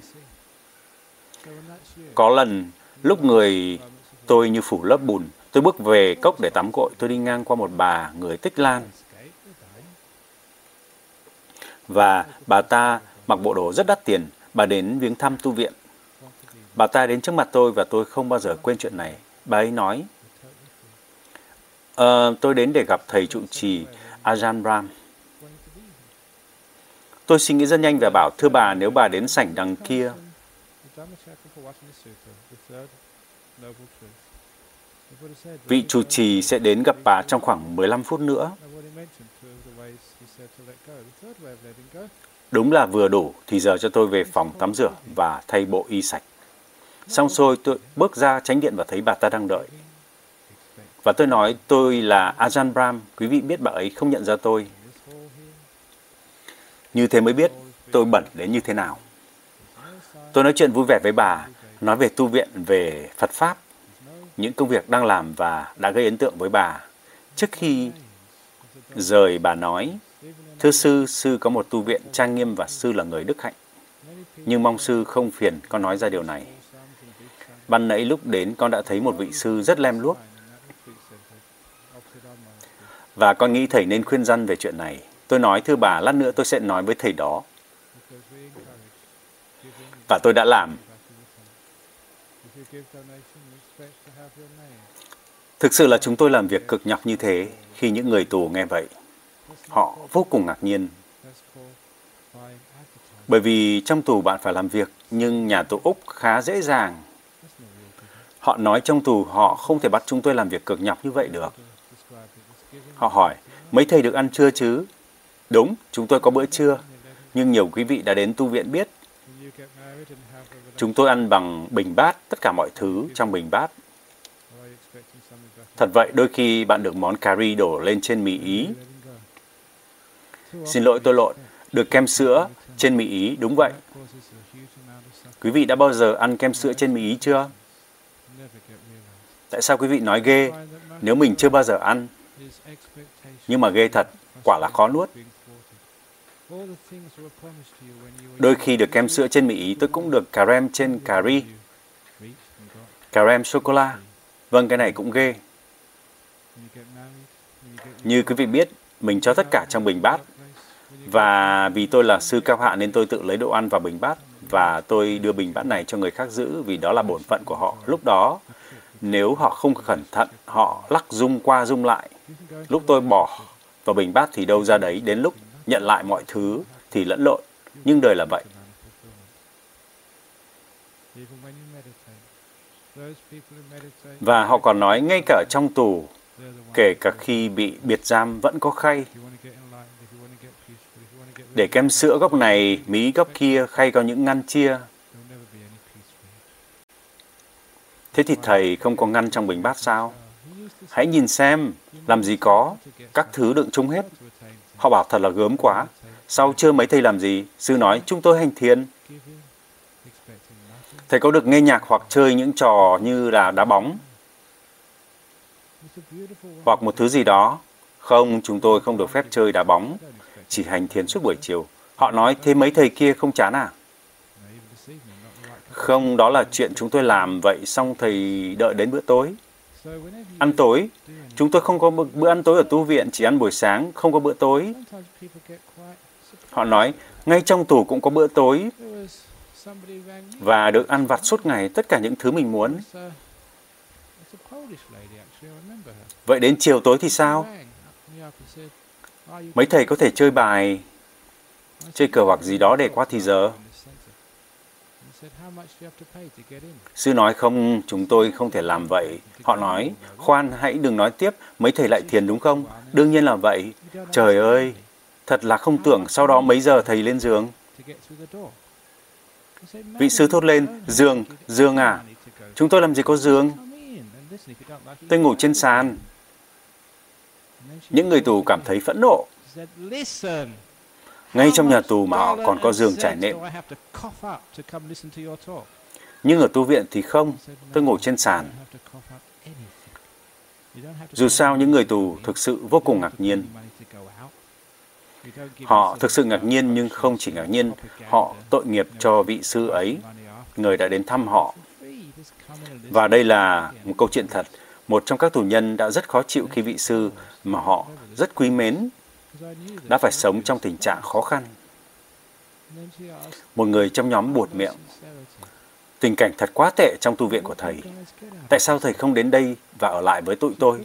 Có lần, lúc người tôi như phủ lớp bùn, tôi bước về cốc để tắm gội, tôi đi ngang qua một bà người tích lan. Và bà ta mặc bộ đồ rất đắt tiền, bà đến viếng thăm tu viện. Bà ta đến trước mặt tôi và tôi không bao giờ quên chuyện này. Bà ấy nói, Uh, tôi đến để gặp thầy trụ trì Ajahn Brahm. Tôi suy nghĩ rất nhanh và bảo, thưa bà, nếu bà đến sảnh đằng kia, vị trụ trì sẽ đến gặp bà trong khoảng 15 phút nữa. Đúng là vừa đủ thì giờ cho tôi về phòng tắm rửa và thay bộ y sạch. Xong rồi tôi bước ra tránh điện và thấy bà ta đang đợi. Và tôi nói tôi là Ajahn Brahm, quý vị biết bà ấy không nhận ra tôi. Như thế mới biết tôi bẩn đến như thế nào. Tôi nói chuyện vui vẻ với bà, nói về tu viện, về Phật Pháp, những công việc đang làm và đã gây ấn tượng với bà. Trước khi Rời bà nói, Thưa sư, sư có một tu viện trang nghiêm và sư là người đức hạnh. Nhưng mong sư không phiền con nói ra điều này. Ban nãy lúc đến con đã thấy một vị sư rất lem luốc. Và con nghĩ thầy nên khuyên răn về chuyện này. Tôi nói thưa bà, lát nữa tôi sẽ nói với thầy đó. Và tôi đã làm. Thực sự là chúng tôi làm việc cực nhọc như thế khi những người tù nghe vậy. Họ vô cùng ngạc nhiên. Bởi vì trong tù bạn phải làm việc, nhưng nhà tù Úc khá dễ dàng. Họ nói trong tù họ không thể bắt chúng tôi làm việc cực nhọc như vậy được. Họ hỏi, mấy thầy được ăn trưa chứ? Đúng, chúng tôi có bữa trưa. Nhưng nhiều quý vị đã đến tu viện biết. Chúng tôi ăn bằng bình bát, tất cả mọi thứ trong bình bát. Thật vậy, đôi khi bạn được món cà ri đổ lên trên mì Ý. Xin lỗi tôi lộn, được kem sữa trên mì Ý, đúng vậy. Quý vị đã bao giờ ăn kem sữa trên mì Ý chưa? Tại sao quý vị nói ghê nếu mình chưa bao giờ ăn? Nhưng mà ghê thật, quả là khó nuốt. Đôi khi được kem sữa trên mì Ý, tôi cũng được cà rem trên cà ri. Cà rem sô-cô-la. Vâng, cái này cũng ghê. Như quý vị biết, mình cho tất cả trong bình bát. Và vì tôi là sư cao hạ nên tôi tự lấy đồ ăn vào bình bát và tôi đưa bình bát này cho người khác giữ vì đó là bổn phận của họ. Lúc đó, nếu họ không cẩn thận, họ lắc rung qua rung lại. Lúc tôi bỏ vào bình bát thì đâu ra đấy, đến lúc nhận lại mọi thứ thì lẫn lộn. Nhưng đời là vậy. Và họ còn nói ngay cả trong tù, kể cả khi bị biệt giam vẫn có khay. Để kem sữa góc này, mí góc kia, khay có những ngăn chia. Thế thì thầy không có ngăn trong bình bát sao? Hãy nhìn xem, làm gì có, các thứ đựng chung hết. Họ bảo thật là gớm quá. Sau chưa mấy thầy làm gì? Sư nói, chúng tôi hành thiền. Thầy có được nghe nhạc hoặc chơi những trò như là đá bóng? Hoặc một thứ gì đó? Không, chúng tôi không được phép chơi đá bóng. Chỉ hành thiền suốt buổi chiều. Họ nói, thế mấy thầy kia không chán à? Không, đó là chuyện chúng tôi làm vậy, xong thầy đợi đến bữa tối. Ăn tối, chúng tôi không có bữa ăn tối ở tu viện, chỉ ăn buổi sáng, không có bữa tối. Họ nói, ngay trong tù cũng có bữa tối và được ăn vặt suốt ngày tất cả những thứ mình muốn. Vậy đến chiều tối thì sao? Mấy thầy có thể chơi bài, chơi cờ hoặc gì đó để qua thì giờ. Sư nói không, chúng tôi không thể làm vậy. Họ nói, khoan, hãy đừng nói tiếp, mấy thầy lại thiền đúng không? Đương nhiên là vậy. Trời ơi, thật là không tưởng sau đó mấy giờ thầy lên giường. Vị sư thốt lên, giường, giường à? Chúng tôi làm gì có giường? Tôi ngủ trên sàn. Những người tù cảm thấy phẫn nộ. Ngay trong nhà tù mà họ còn có giường trải nệm. Nhưng ở tu viện thì không, tôi ngồi trên sàn. Dù sao, những người tù thực sự vô cùng ngạc nhiên. Họ thực sự ngạc nhiên nhưng không chỉ ngạc nhiên, họ tội nghiệp cho vị sư ấy, người đã đến thăm họ. Và đây là một câu chuyện thật. Một trong các tù nhân đã rất khó chịu khi vị sư mà họ rất quý mến đã phải sống trong tình trạng khó khăn. Một người trong nhóm buột miệng. Tình cảnh thật quá tệ trong tu viện của thầy. Tại sao thầy không đến đây và ở lại với tụi tôi?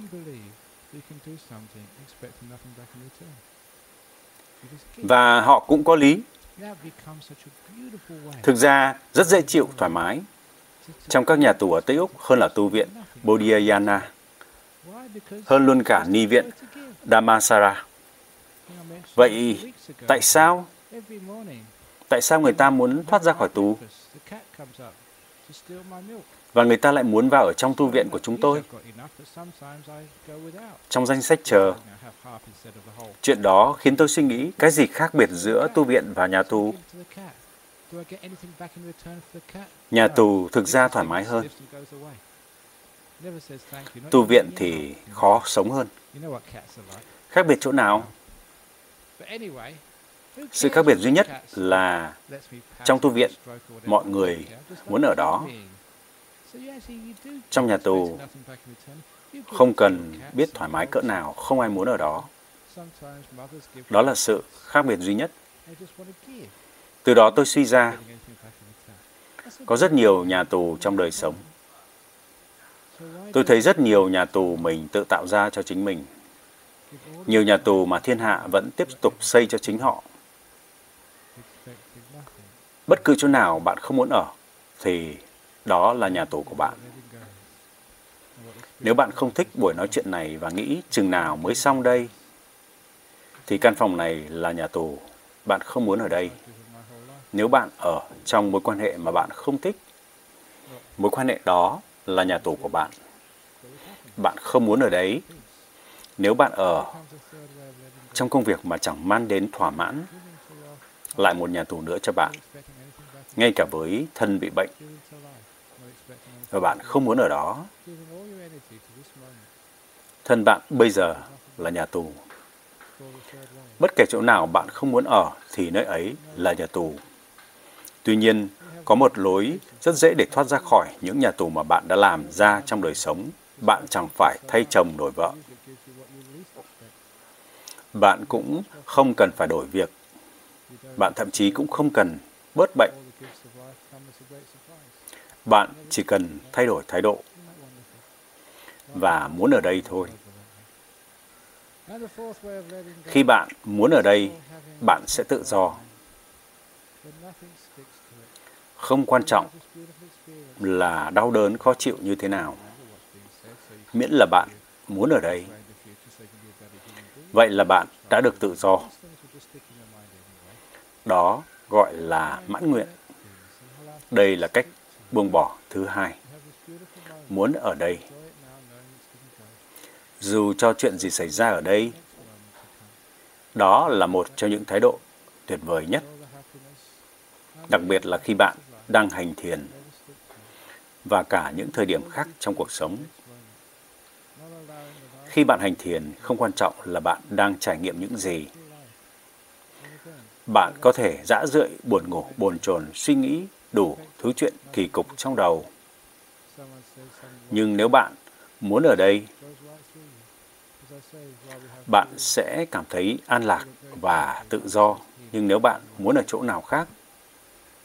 Và họ cũng có lý. Thực ra, rất dễ chịu, thoải mái. Trong các nhà tù ở Tây Úc hơn là tu viện Bodhiyana. Hơn luôn cả ni viện Dhammasara. Vậy tại sao? Tại sao người ta muốn thoát ra khỏi tù? Và người ta lại muốn vào ở trong tu viện của chúng tôi. Trong danh sách chờ, chuyện đó khiến tôi suy nghĩ cái gì khác biệt giữa tu viện và nhà tù. Nhà tù thực ra thoải mái hơn. Tu viện thì khó sống hơn. Khác biệt chỗ nào? Sự khác biệt duy nhất là trong tu viện, mọi người muốn ở đó. Trong nhà tù, không cần biết thoải mái cỡ nào, không ai muốn ở đó. Đó là sự khác biệt duy nhất. Từ đó tôi suy ra, có rất nhiều nhà tù trong đời sống. Tôi thấy rất nhiều nhà tù mình tự tạo ra cho chính mình. Nhiều nhà tù mà thiên hạ vẫn tiếp tục xây cho chính họ. Bất cứ chỗ nào bạn không muốn ở, thì đó là nhà tù của bạn. Nếu bạn không thích buổi nói chuyện này và nghĩ chừng nào mới xong đây, thì căn phòng này là nhà tù. Bạn không muốn ở đây. Nếu bạn ở trong mối quan hệ mà bạn không thích, mối quan hệ đó là nhà tù của bạn. Bạn không muốn ở đấy. Nếu bạn ở trong công việc mà chẳng mang đến thỏa mãn, lại một nhà tù nữa cho bạn, ngay cả với thân bị bệnh, và bạn không muốn ở đó. Thân bạn bây giờ là nhà tù. Bất kể chỗ nào bạn không muốn ở thì nơi ấy là nhà tù. Tuy nhiên, có một lối rất dễ để thoát ra khỏi những nhà tù mà bạn đã làm ra trong đời sống. Bạn chẳng phải thay chồng đổi vợ. Bạn cũng không cần phải đổi việc. Bạn thậm chí cũng không cần bớt bệnh. Bạn chỉ cần thay đổi thái độ và muốn ở đây thôi. Khi bạn muốn ở đây, bạn sẽ tự do. Không quan trọng là đau đớn khó chịu như thế nào. Miễn là bạn muốn ở đây. Vậy là bạn đã được tự do. Đó gọi là mãn nguyện. Đây là cách buông bỏ thứ hai. Muốn ở đây. Dù cho chuyện gì xảy ra ở đây, đó là một trong những thái độ tuyệt vời nhất. Đặc biệt là khi bạn đang hành thiền và cả những thời điểm khác trong cuộc sống. Khi bạn hành thiền, không quan trọng là bạn đang trải nghiệm những gì. Bạn có thể dã rượi, buồn ngủ, bồn chồn, suy nghĩ đủ thứ chuyện kỳ cục trong đầu. Nhưng nếu bạn muốn ở đây, bạn sẽ cảm thấy an lạc và tự do. Nhưng nếu bạn muốn ở chỗ nào khác,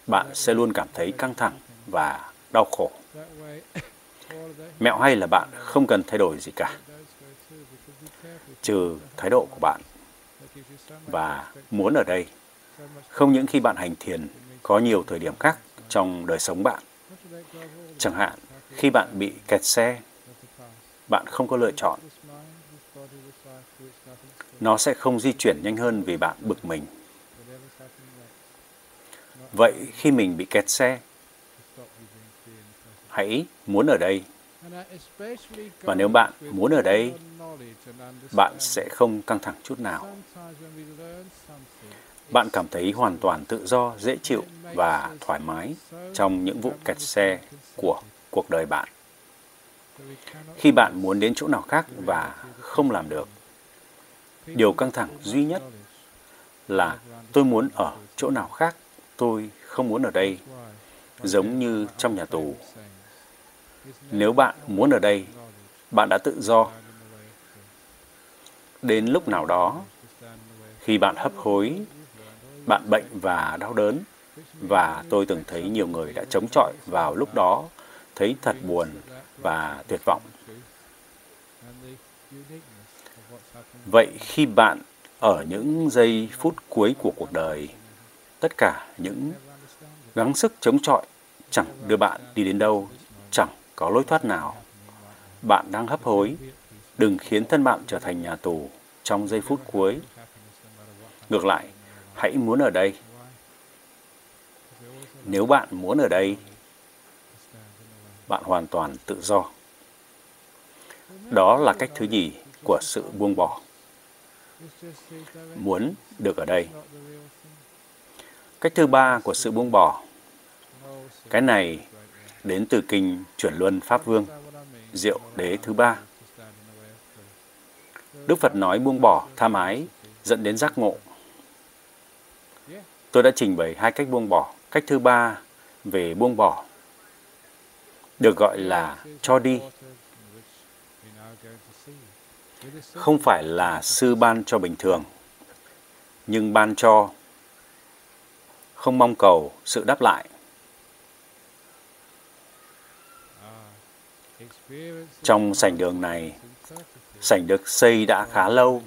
bạn sẽ luôn cảm thấy căng thẳng và đau khổ. Mẹo hay là bạn không cần thay đổi gì cả, trừ thái độ của bạn và muốn ở đây. Không những khi bạn hành thiền, có nhiều thời điểm khác trong đời sống bạn. Chẳng hạn, khi bạn bị kẹt xe, bạn không có lựa chọn. Nó sẽ không di chuyển nhanh hơn vì bạn bực mình. Vậy khi mình bị kẹt xe, hãy muốn ở đây. Và nếu bạn muốn ở đây, bạn sẽ không căng thẳng chút nào. Bạn cảm thấy hoàn toàn tự do, dễ chịu và thoải mái trong những vụ kẹt xe của cuộc đời bạn. Khi bạn muốn đến chỗ nào khác và không làm được, điều căng thẳng duy nhất là tôi muốn ở chỗ nào khác, tôi không muốn ở đây, giống như trong nhà tù. Nếu bạn muốn ở đây, bạn đã tự do. Đến lúc nào đó, khi bạn hấp hối, bạn bệnh và đau đớn, và tôi từng thấy nhiều người đã chống chọi vào lúc đó, thấy thật buồn và tuyệt vọng. Vậy khi bạn ở những giây phút cuối của cuộc đời, tất cả những gắng sức chống chọi chẳng đưa bạn đi đến đâu, chẳng có lối thoát nào. Bạn đang hấp hối, đừng khiến thân bạn trở thành nhà tù trong giây phút cuối. Ngược lại, hãy muốn ở đây. Nếu bạn muốn ở đây, bạn hoàn toàn tự do. Đó là cách thứ nhì của sự buông bỏ. Muốn được ở đây. Cách thứ ba của sự buông bỏ. Cái này đến từ kinh chuyển luân Pháp Vương, Diệu Đế thứ ba. Đức Phật nói buông bỏ tham ái dẫn đến giác ngộ. Tôi đã trình bày hai cách buông bỏ. Cách thứ ba về buông bỏ được gọi là cho đi. Không phải là sư ban cho bình thường, nhưng ban cho không mong cầu sự đáp lại. Trong sảnh đường này, sảnh được xây đã khá lâu,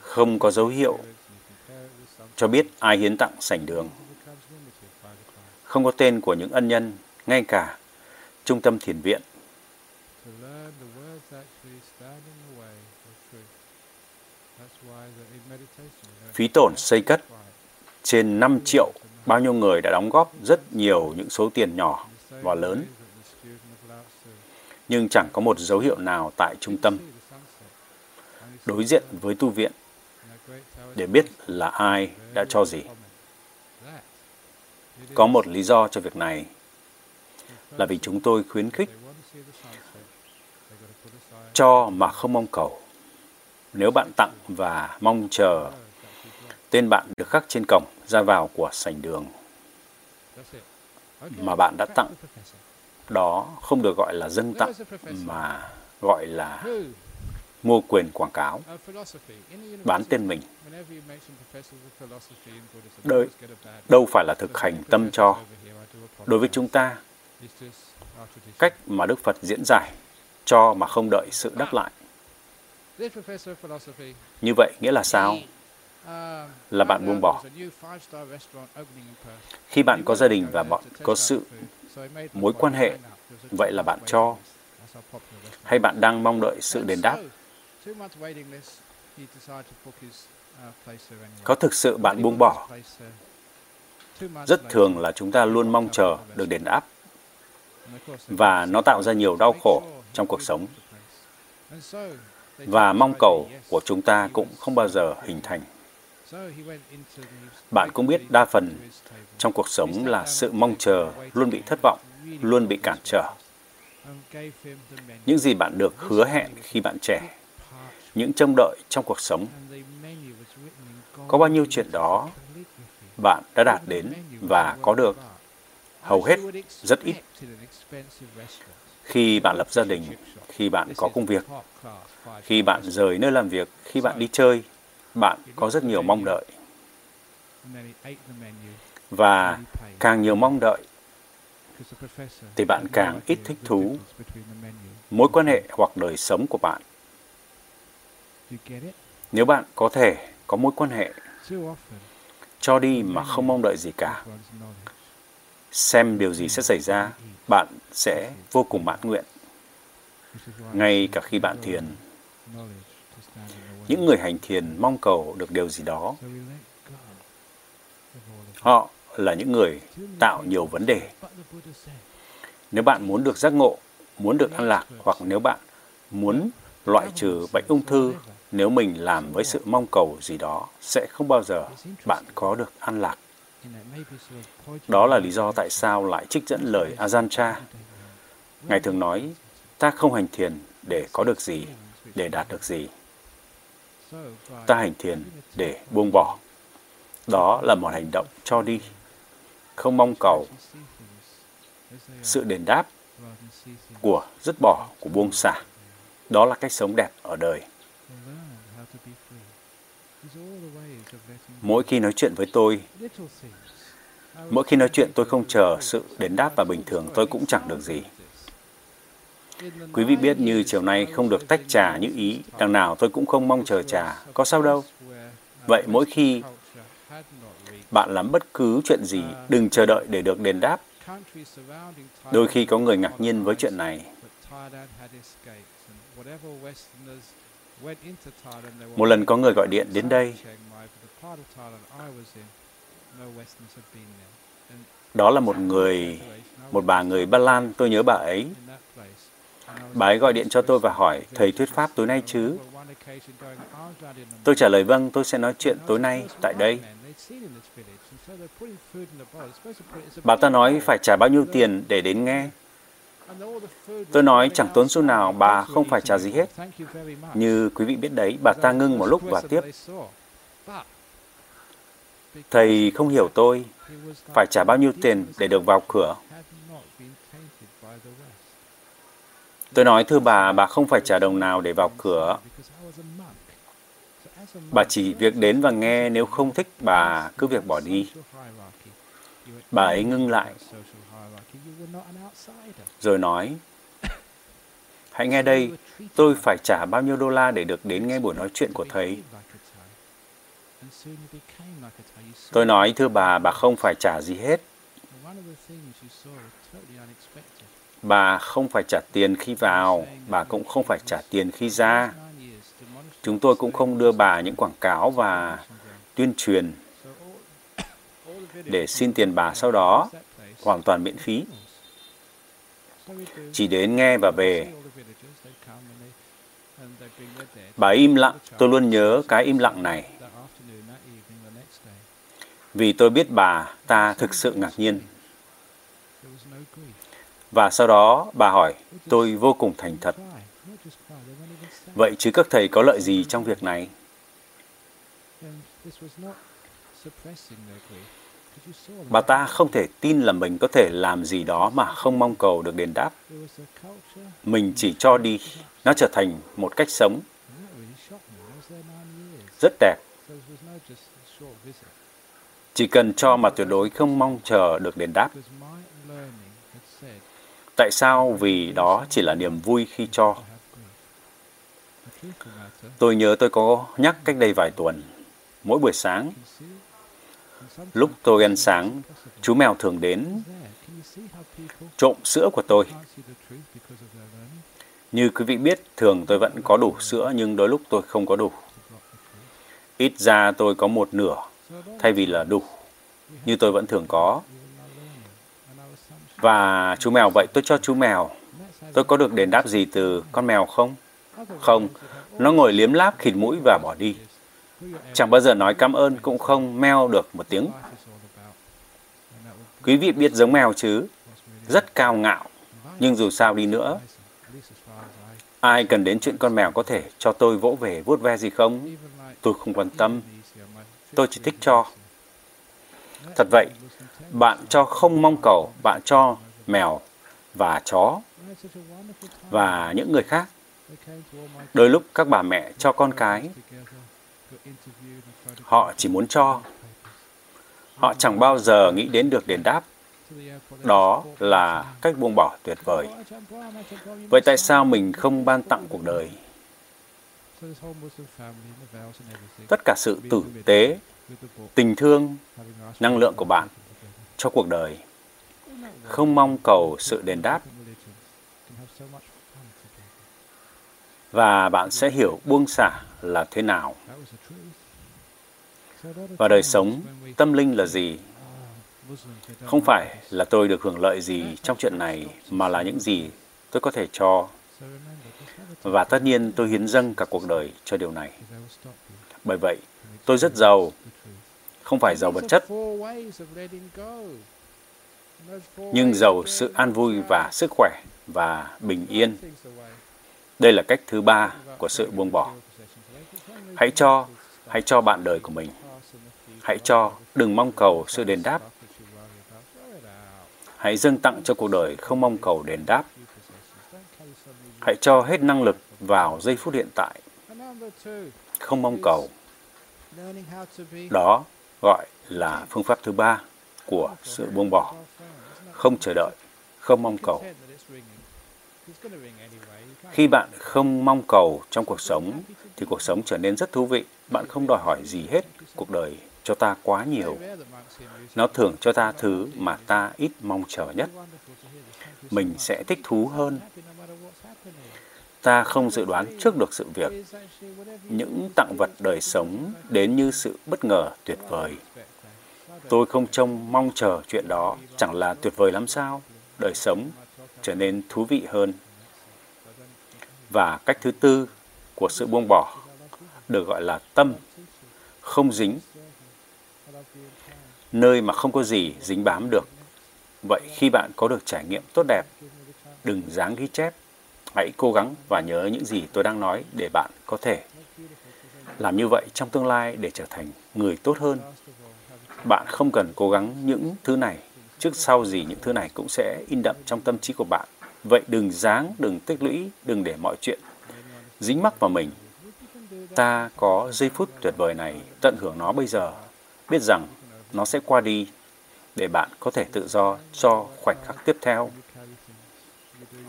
không có dấu hiệu cho biết ai hiến tặng sảnh đường. Không có tên của những ân nhân, ngay cả trung tâm thiền viện. Phí tổn xây cất trên 5 triệu, bao nhiêu người đã đóng góp rất nhiều những số tiền nhỏ và lớn. Nhưng chẳng có một dấu hiệu nào tại trung tâm đối diện với tu viện, để biết là ai đã cho gì. Có một lý do cho việc này là vì chúng tôi khuyến khích cho mà không mong cầu. Nếu bạn tặng và mong chờ tên bạn được khắc trên cổng ra vào của sảnh đường mà bạn đã tặng, đó không được gọi là dâng tặng mà gọi là mua quyền quảng cáo, bán tên mình. Đợi, đâu phải là thực hành tâm cho. Đối với chúng ta, cách mà Đức Phật diễn giải cho mà không đợi sự đáp lại. Như vậy nghĩa là sao? Là bạn buông bỏ. Khi bạn có gia đình và bạn có sự mối quan hệ, vậy là bạn cho. Hay bạn đang mong đợi sự đền đáp? Có thực sự bạn buông bỏ? Rất thường là chúng ta luôn mong chờ được đền đáp và nó tạo ra nhiều đau khổ trong cuộc sống. Và mong cầu của chúng ta cũng không bao giờ hình thành. Bạn cũng biết đa phần trong cuộc sống là sự mong chờ luôn bị thất vọng, luôn bị cản trở. Những gì bạn được hứa hẹn khi bạn trẻ, những trông đợi trong cuộc sống, có bao nhiêu chuyện đó bạn đã đạt đến và có được hầu hết rất ít. Khi bạn lập gia đình, khi bạn có công việc, khi bạn rời nơi làm việc, khi bạn đi chơi, bạn có rất nhiều mong đợi. Và càng nhiều mong đợi, thì bạn càng ít thích thú mối quan hệ hoặc đời sống của bạn. Nếu bạn có thể có mối quan hệ cho đi mà không mong đợi gì cả, xem điều gì sẽ xảy ra, bạn sẽ vô cùng mãn nguyện. Ngay cả khi bạn thiền, những người hành thiền mong cầu được điều gì đó. Họ là những người tạo nhiều vấn đề. Nếu bạn muốn được giác ngộ, muốn được an lạc, hoặc nếu bạn muốn loại trừ bệnh ung thư, nếu mình làm với sự mong cầu gì đó, sẽ không bao giờ bạn có được an lạc. Đó là lý do tại sao lại trích dẫn lời Ajahn Chah. Ngài thường nói, ta không hành thiền để có được gì, để đạt được gì. Ta hành thiền để buông bỏ. Đó là một hành động cho đi, không mong cầu sự đền đáp của dứt bỏ, của buông xả. Đó là cách sống đẹp ở đời. Mỗi khi nói chuyện với tôi, mỗi khi nói chuyện tôi không chờ sự đền đáp và bình thường tôi cũng chẳng được gì. Quý vị biết như chiều nay không được tách trà như ý, đằng nào tôi cũng không mong chờ trà, có sao đâu. Vậy mỗi khi bạn làm bất cứ chuyện gì, đừng chờ đợi để được đền đáp. Đôi khi có người ngạc nhiên với chuyện này. Một lần có người gọi điện đến đây. Đó là một người, một bà người Ba Lan, tôi nhớ bà ấy. Bà ấy gọi điện cho tôi và hỏi, thầy thuyết pháp tối nay chứ? Tôi trả lời vâng, tôi sẽ nói chuyện tối nay tại đây. Bà ta nói phải trả bao nhiêu tiền để đến nghe? Tôi nói chẳng tốn xu nào, bà không phải trả gì hết. Như quý vị biết đấy, bà ta ngưng một lúc và tiếp. Thầy không hiểu tôi, phải trả bao nhiêu tiền để được vào cửa. Tôi nói thưa bà, bà không phải trả đồng nào để vào cửa. Bà chỉ việc đến và nghe, nếu không thích bà cứ việc bỏ đi. Bà ấy ngưng lại, rồi nói, hãy nghe đây, tôi phải trả bao nhiêu đô la để được đến nghe buổi nói chuyện của thầy. Tôi nói, thưa bà, bà không phải trả gì hết. Bà không phải trả tiền khi vào, bà cũng không phải trả tiền khi ra. Chúng tôi cũng không đưa bà những quảng cáo và tuyên truyền để xin tiền bà sau đó, hoàn toàn miễn phí. Chỉ đến nghe và về. Bà im lặng, tôi luôn nhớ cái im lặng này. Vì tôi biết bà ta thực sự ngạc nhiên. Và sau đó bà hỏi, tôi vô cùng thành thật. Vậy chứ các thầy có lợi gì trong việc này? Bà ta không thể tin là mình có thể làm gì đó mà không mong cầu được đền đáp. Mình chỉ cho đi, nó trở thành một cách sống. Rất đẹp. Chỉ cần cho mà tuyệt đối không mong chờ được đền đáp. Tại sao? Vì đó chỉ là niềm vui khi cho. Tôi nhớ tôi có nhắc cách đây vài tuần. Mỗi buổi sáng, lúc tôi ăn sáng, chú mèo thường đến trộm sữa của tôi. Như quý vị biết, thường tôi vẫn có đủ sữa nhưng đôi lúc tôi không có đủ. Ít ra tôi có một nửa thay vì là đủ, như tôi vẫn thường có. Và chú mèo vậy tôi cho chú mèo. Tôi có được đền đáp gì từ con mèo không? Không, nó ngồi liếm láp khịt mũi và bỏ đi. Chẳng bao giờ nói cảm ơn cũng không meo được một tiếng. Quý vị biết giống mèo chứ? Rất cao ngạo. Nhưng dù sao đi nữa, ai cần đến chuyện con mèo có thể cho tôi vỗ về vuốt ve gì không? Tôi không quan tâm. Tôi chỉ thích cho. Thật vậy, bạn cho không mong cầu, bạn cho mèo và chó và những người khác. Đôi lúc các bà mẹ cho con cái, họ chỉ muốn cho. Họ chẳng bao giờ nghĩ đến được đền đáp. Đó là cách buông bỏ tuyệt vời. Vậy tại sao mình không ban tặng cuộc đời? Tất cả sự tử tế, tình thương, năng lượng của bạn cho cuộc đời. Không mong cầu sự đền đáp. Và bạn sẽ hiểu buông xả là thế nào. Và đời sống, tâm linh là gì? Không phải là tôi được hưởng lợi gì trong chuyện này, mà là những gì tôi có thể cho. Và tất nhiên tôi hiến dâng cả cuộc đời cho điều này. Bởi vậy, tôi rất giàu, không phải giàu vật chất, nhưng giàu sự an vui và sức khỏe và bình yên. Đây là cách thứ ba của sự buông bỏ. Hãy cho, hãy cho bạn đời của mình. Hãy cho, đừng mong cầu sự đền đáp. Hãy dâng tặng cho cuộc đời không mong cầu đền đáp. Hãy cho hết năng lực vào giây phút hiện tại. Không mong cầu. Đó gọi là phương pháp thứ ba của sự buông bỏ. Không chờ đợi, không mong cầu. Khi bạn không mong cầu trong cuộc sống, thì cuộc sống trở nên rất thú vị. Bạn không đòi hỏi gì hết. Cuộc đời cho ta quá nhiều. Nó thường cho ta thứ mà ta ít mong chờ nhất. Mình sẽ thích thú hơn. Ta không dự đoán trước được sự việc. Những tặng vật đời sống đến như sự bất ngờ tuyệt vời. Tôi không trông mong chờ chuyện đó, chẳng là tuyệt vời lắm sao? Đời sống trở nên thú vị hơn. Và cách thứ tư của sự buông bỏ được gọi là tâm, không dính, nơi mà không có gì dính bám được. Vậy khi bạn có được trải nghiệm tốt đẹp, đừng dáng ghi chép. Hãy cố gắng và nhớ những gì tôi đang nói để bạn có thể làm như vậy trong tương lai để trở thành người tốt hơn. Bạn không cần cố gắng những thứ này, trước sau gì những thứ này cũng sẽ in đậm trong tâm trí của bạn. Vậy đừng dáng, đừng tích lũy, đừng để mọi chuyện dính mắc vào mình. Ta có giây phút tuyệt vời này, tận hưởng nó bây giờ, biết rằng nó sẽ qua đi để bạn có thể tự do cho khoảnh khắc tiếp theo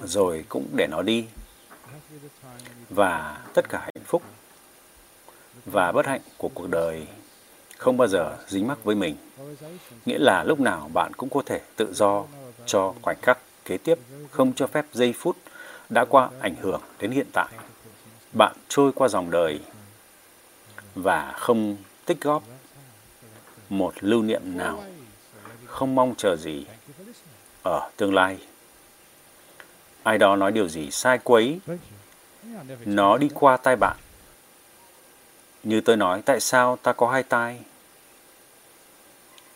rồi cũng để nó đi. Và tất cả hạnh phúc và bất hạnh của cuộc đời không bao giờ dính mắc với mình. Nghĩa là lúc nào bạn cũng có thể tự do cho khoảnh khắc kế tiếp, không cho phép giây phút đã qua ảnh hưởng đến hiện tại. Bạn trôi qua dòng đời và không tích góp một lưu niệm nào, không mong chờ gì ở tương lai ai đó nói điều gì sai quấy. Nó đi qua tai bạn. Như tôi nói, tại sao ta có hai tai?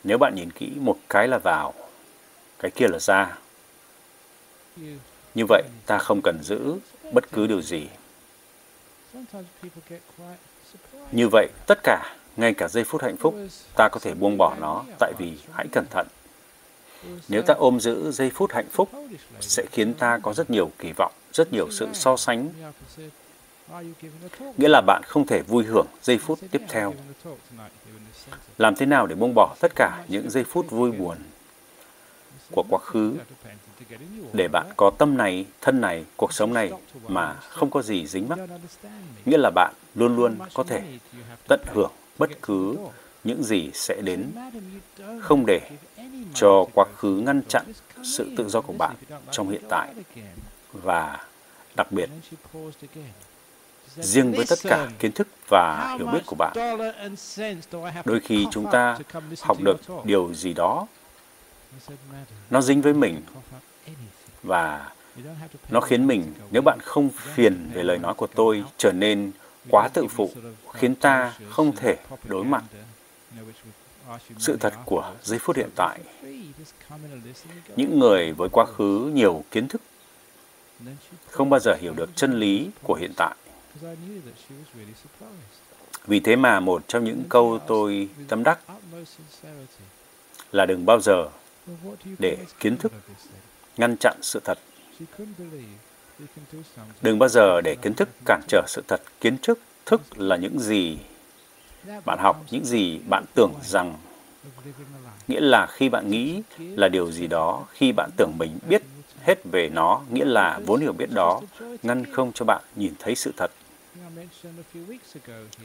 Nếu bạn nhìn kỹ, một cái là vào, cái kia là ra. Như vậy, ta không cần giữ bất cứ điều gì. Như vậy, tất cả, ngay cả giây phút hạnh phúc, ta có thể buông bỏ nó, tại vì hãy cẩn thận nếu ta ôm giữ giây phút hạnh phúc sẽ khiến ta có rất nhiều kỳ vọng rất nhiều sự so sánh. Nghĩa là bạn không thể vui hưởng giây phút tiếp theo. Làm thế nào để buông bỏ tất cả những giây phút vui buồn của quá khứ? Để bạn có tâm này, thân này, cuộc sống này mà không có gì dính mắc. Nghĩa là bạn luôn luôn có thể tận hưởng bất cứ những gì sẽ đến, không để cho quá khứ ngăn chặn sự tự do của bạn trong hiện tại và đặc biệt riêng với tất cả kiến thức và hiểu biết của bạn. Đôi khi chúng ta học được điều gì đó, nó dính với mình và nó khiến mình, nếu bạn không phiền về lời nói của tôi, trở nên quá tự phụ, khiến ta không thể đối mặt sự thật của giây phút hiện tại những người với quá khứ nhiều kiến thức không bao giờ hiểu được chân lý của hiện tại vì thế mà một trong những câu tôi tâm đắc là đừng bao giờ để kiến thức ngăn chặn sự thật. Đừng bao giờ để kiến thức cản trở sự thật. Kiến thức thức là những gì bạn học, những gì bạn tưởng rằng. Nghĩa là khi bạn nghĩ là điều gì đó, khi bạn tưởng mình biết hết về nó, nghĩa là vốn hiểu biết đó ngăn không cho bạn nhìn thấy sự thật.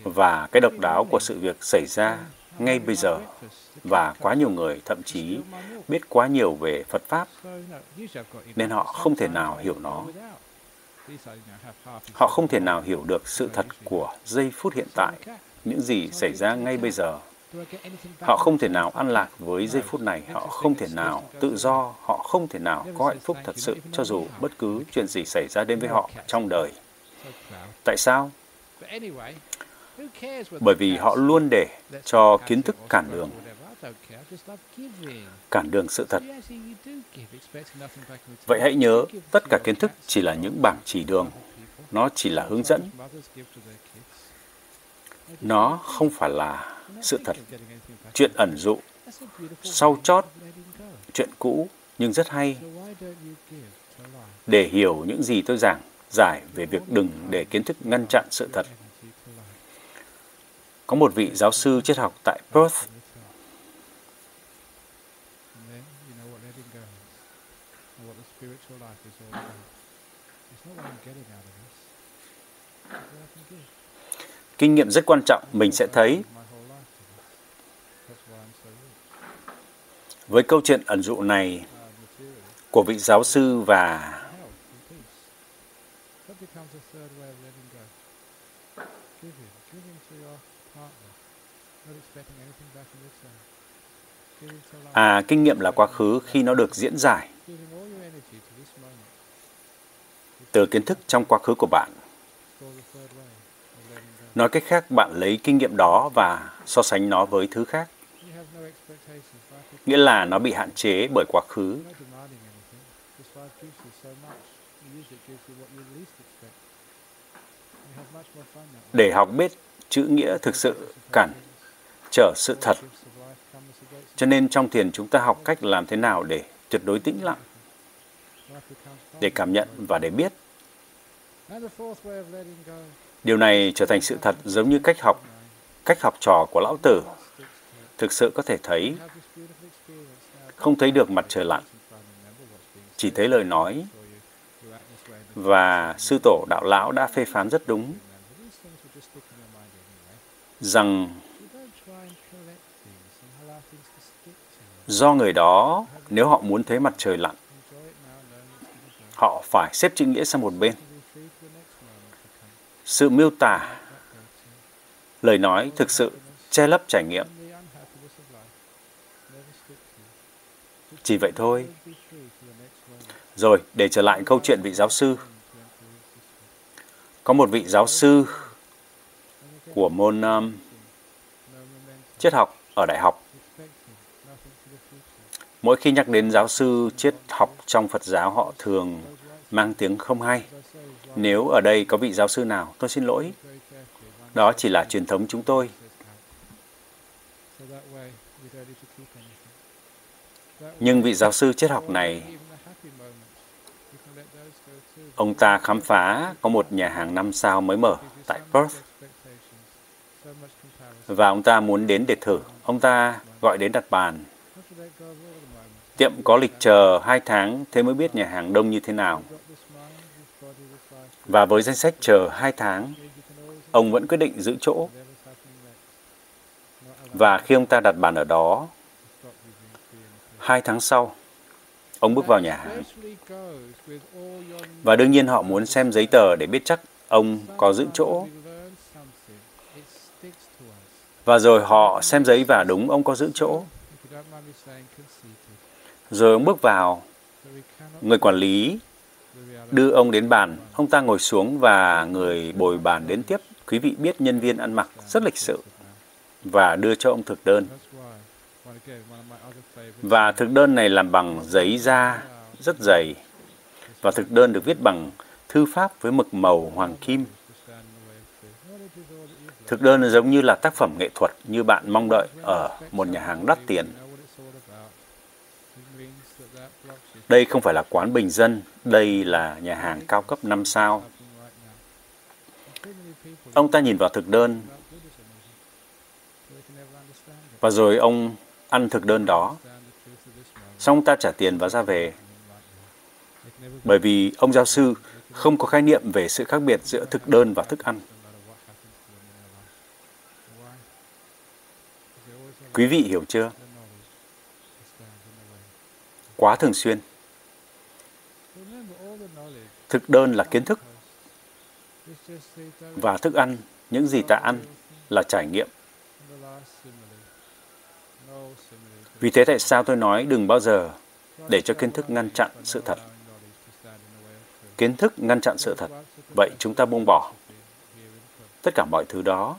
Và cái độc đáo của sự việc xảy ra ngay bây giờ và quá nhiều người thậm chí biết quá nhiều về Phật Pháp nên họ không thể nào hiểu nó. Họ không thể nào hiểu được sự thật của giây phút hiện tại, những gì xảy ra ngay bây giờ. Họ không thể nào an lạc với giây phút này, họ không thể nào tự do, họ không thể nào có hạnh phúc thật sự cho dù bất cứ chuyện gì xảy ra đến với họ trong đời. Tại sao? bởi vì họ luôn để cho kiến thức cản đường cản đường sự thật vậy hãy nhớ tất cả kiến thức chỉ là những bảng chỉ đường nó chỉ là hướng dẫn nó không phải là sự thật. Chuyện ẩn dụ, sau chót, chuyện cũ nhưng rất hay. Để hiểu những gì tôi giảng, giải về việc đừng để kiến thức ngăn chặn sự thật. Có một vị giáo sư triết học tại Perth. Kinh nghiệm rất quan trọng, mình sẽ thấy với câu chuyện ẩn dụ này của vị giáo sư và À, kinh nghiệm là quá khứ khi nó được diễn giải từ kiến thức trong quá khứ của bạn. Nói cách khác, bạn lấy kinh nghiệm đó và so sánh nó với thứ khác. Nghĩa là nó bị hạn chế bởi quá khứ. Để học biết chữ nghĩa thực sự cản trở sự thật. Cho nên trong thiền chúng ta học cách làm thế nào để tuyệt đối tĩnh lặng, để cảm nhận và để biết. Điều này trở thành sự thật giống như cách học, cách học trò của lão tử. Thực sự có thể thấy, không thấy được mặt trời lặn, chỉ thấy lời nói. Và sư tổ đạo lão đã phê phán rất đúng rằng do người đó nếu họ muốn thấy mặt trời lặn họ phải xếp chữ nghĩa sang một bên sự miêu tả lời nói thực sự che lấp trải nghiệm chỉ vậy thôi rồi để trở lại câu chuyện vị giáo sư có một vị giáo sư của môn um, triết học ở đại học. Mỗi khi nhắc đến giáo sư triết học trong Phật giáo họ thường mang tiếng không hay. Nếu ở đây có vị giáo sư nào, tôi xin lỗi. Đó chỉ là truyền thống chúng tôi. Nhưng vị giáo sư triết học này, ông ta khám phá có một nhà hàng năm sao mới mở tại Perth và ông ta muốn đến để thử. Ông ta gọi đến đặt bàn. Tiệm có lịch chờ hai tháng, thế mới biết nhà hàng đông như thế nào. Và với danh sách chờ hai tháng, ông vẫn quyết định giữ chỗ. Và khi ông ta đặt bàn ở đó, hai tháng sau, ông bước vào nhà hàng. Và đương nhiên họ muốn xem giấy tờ để biết chắc ông có giữ chỗ và rồi họ xem giấy và đúng ông có giữ chỗ. Rồi ông bước vào, người quản lý đưa ông đến bàn, ông ta ngồi xuống và người bồi bàn đến tiếp. Quý vị biết nhân viên ăn mặc rất lịch sự và đưa cho ông thực đơn. Và thực đơn này làm bằng giấy da rất dày và thực đơn được viết bằng thư pháp với mực màu hoàng kim Thực đơn giống như là tác phẩm nghệ thuật như bạn mong đợi ở một nhà hàng đắt tiền. Đây không phải là quán bình dân, đây là nhà hàng cao cấp 5 sao. Ông ta nhìn vào thực đơn và rồi ông ăn thực đơn đó. Xong ông ta trả tiền và ra về. Bởi vì ông giáo sư không có khái niệm về sự khác biệt giữa thực đơn và thức ăn. Quý vị hiểu chưa? Quá thường xuyên. Thực đơn là kiến thức và thức ăn, những gì ta ăn là trải nghiệm. Vì thế tại sao tôi nói đừng bao giờ để cho kiến thức ngăn chặn sự thật. Kiến thức ngăn chặn sự thật. Vậy chúng ta buông bỏ tất cả mọi thứ đó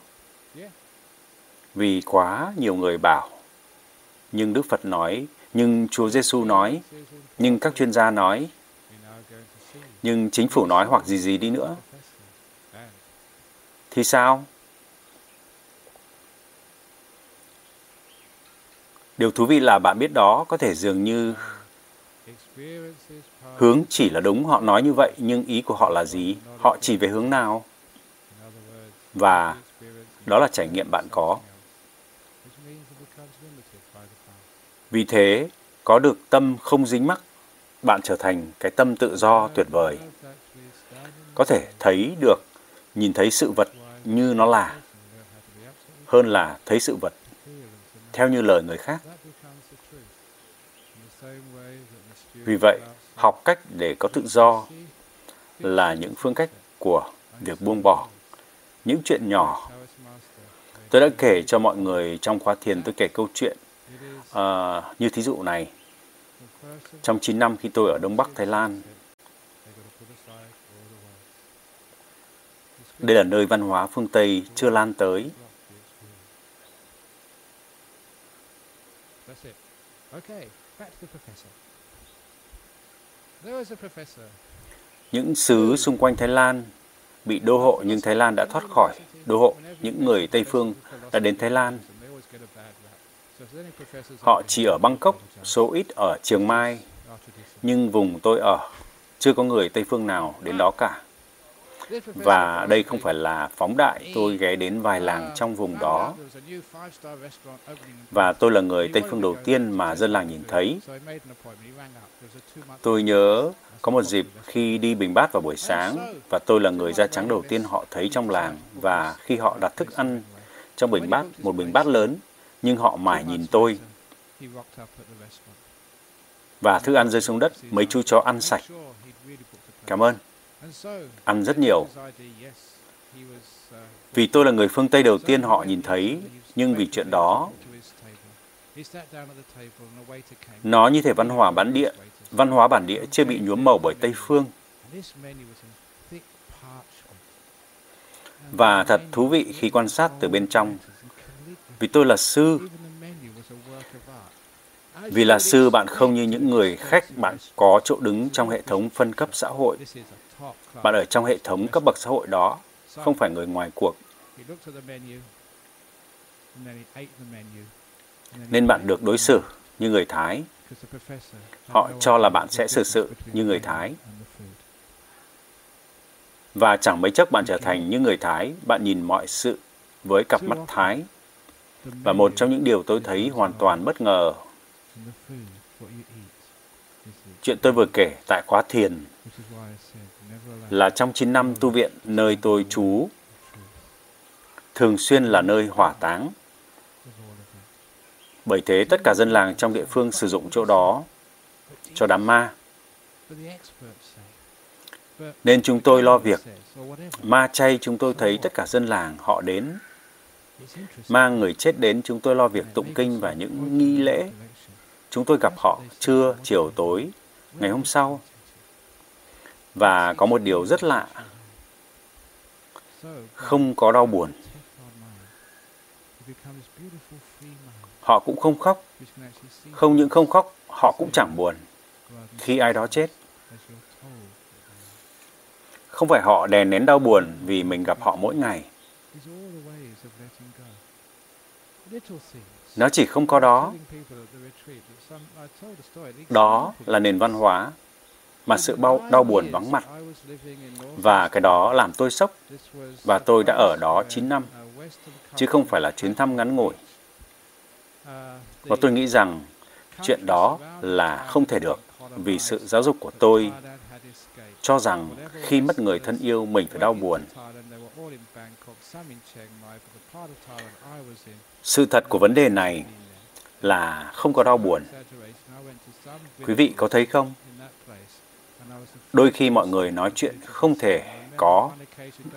vì quá nhiều người bảo. Nhưng Đức Phật nói, nhưng Chúa Giêsu nói, nhưng các chuyên gia nói, nhưng chính phủ nói hoặc gì gì đi nữa. Thì sao? Điều thú vị là bạn biết đó có thể dường như hướng chỉ là đúng họ nói như vậy nhưng ý của họ là gì? Họ chỉ về hướng nào? Và đó là trải nghiệm bạn có. Vì thế, có được tâm không dính mắc, bạn trở thành cái tâm tự do tuyệt vời. Có thể thấy được, nhìn thấy sự vật như nó là, hơn là thấy sự vật theo như lời người khác. Vì vậy, học cách để có tự do là những phương cách của việc buông bỏ những chuyện nhỏ. Tôi đã kể cho mọi người trong khóa thiền tôi kể câu chuyện À, như thí dụ này, trong 9 năm khi tôi ở Đông Bắc Thái Lan, đây là nơi văn hóa phương Tây chưa lan tới. Những xứ xung quanh Thái Lan bị đô hộ nhưng Thái Lan đã thoát khỏi đô hộ. Những người Tây Phương đã đến Thái Lan. Họ chỉ ở Bangkok, số ít ở Chiang Mai, nhưng vùng tôi ở chưa có người Tây Phương nào đến đó cả. Và đây không phải là phóng đại, tôi ghé đến vài làng trong vùng đó. Và tôi là người Tây Phương đầu tiên mà dân làng nhìn thấy. Tôi nhớ có một dịp khi đi Bình Bát vào buổi sáng và tôi là người da trắng đầu tiên họ thấy trong làng và khi họ đặt thức ăn trong bình bát, một bình bát lớn, nhưng họ mải nhìn tôi. Và thức ăn rơi xuống đất, mấy chú chó ăn sạch. Cảm ơn. Ăn rất nhiều. Vì tôi là người phương Tây đầu tiên họ nhìn thấy, nhưng vì chuyện đó, nó như thể văn hóa bản địa, văn hóa bản địa chưa bị nhuốm màu bởi Tây phương. Và thật thú vị khi quan sát từ bên trong. Vì tôi là sư, vì là sư bạn không như những người khách bạn có chỗ đứng trong hệ thống phân cấp xã hội. Bạn ở trong hệ thống cấp bậc xã hội đó, không phải người ngoài cuộc. Nên bạn được đối xử như người Thái. Họ cho là bạn sẽ xử sự như người Thái. Và chẳng mấy chốc bạn trở thành như người Thái, bạn nhìn mọi sự với cặp mắt Thái. Và một trong những điều tôi thấy hoàn toàn bất ngờ Chuyện tôi vừa kể tại khóa thiền là trong 9 năm tu viện nơi tôi trú, thường xuyên là nơi hỏa táng. Bởi thế tất cả dân làng trong địa phương sử dụng chỗ đó cho đám ma. Nên chúng tôi lo việc. Ma chay chúng tôi thấy tất cả dân làng họ đến mang người chết đến chúng tôi lo việc tụng kinh và những nghi lễ. Chúng tôi gặp họ trưa, chiều, tối, ngày hôm sau. Và có một điều rất lạ. Không có đau buồn. Họ cũng không khóc. Không những không khóc, họ cũng chẳng buồn khi ai đó chết. Không phải họ đè nén đau buồn vì mình gặp họ mỗi ngày. Nó chỉ không có đó. Đó là nền văn hóa mà sự bao, đau buồn vắng mặt. Và cái đó làm tôi sốc. Và tôi đã ở đó 9 năm, chứ không phải là chuyến thăm ngắn ngủi. Và tôi nghĩ rằng chuyện đó là không thể được vì sự giáo dục của tôi cho rằng khi mất người thân yêu mình phải đau buồn. Sự thật của vấn đề này là không có đau buồn. Quý vị có thấy không? Đôi khi mọi người nói chuyện không thể có,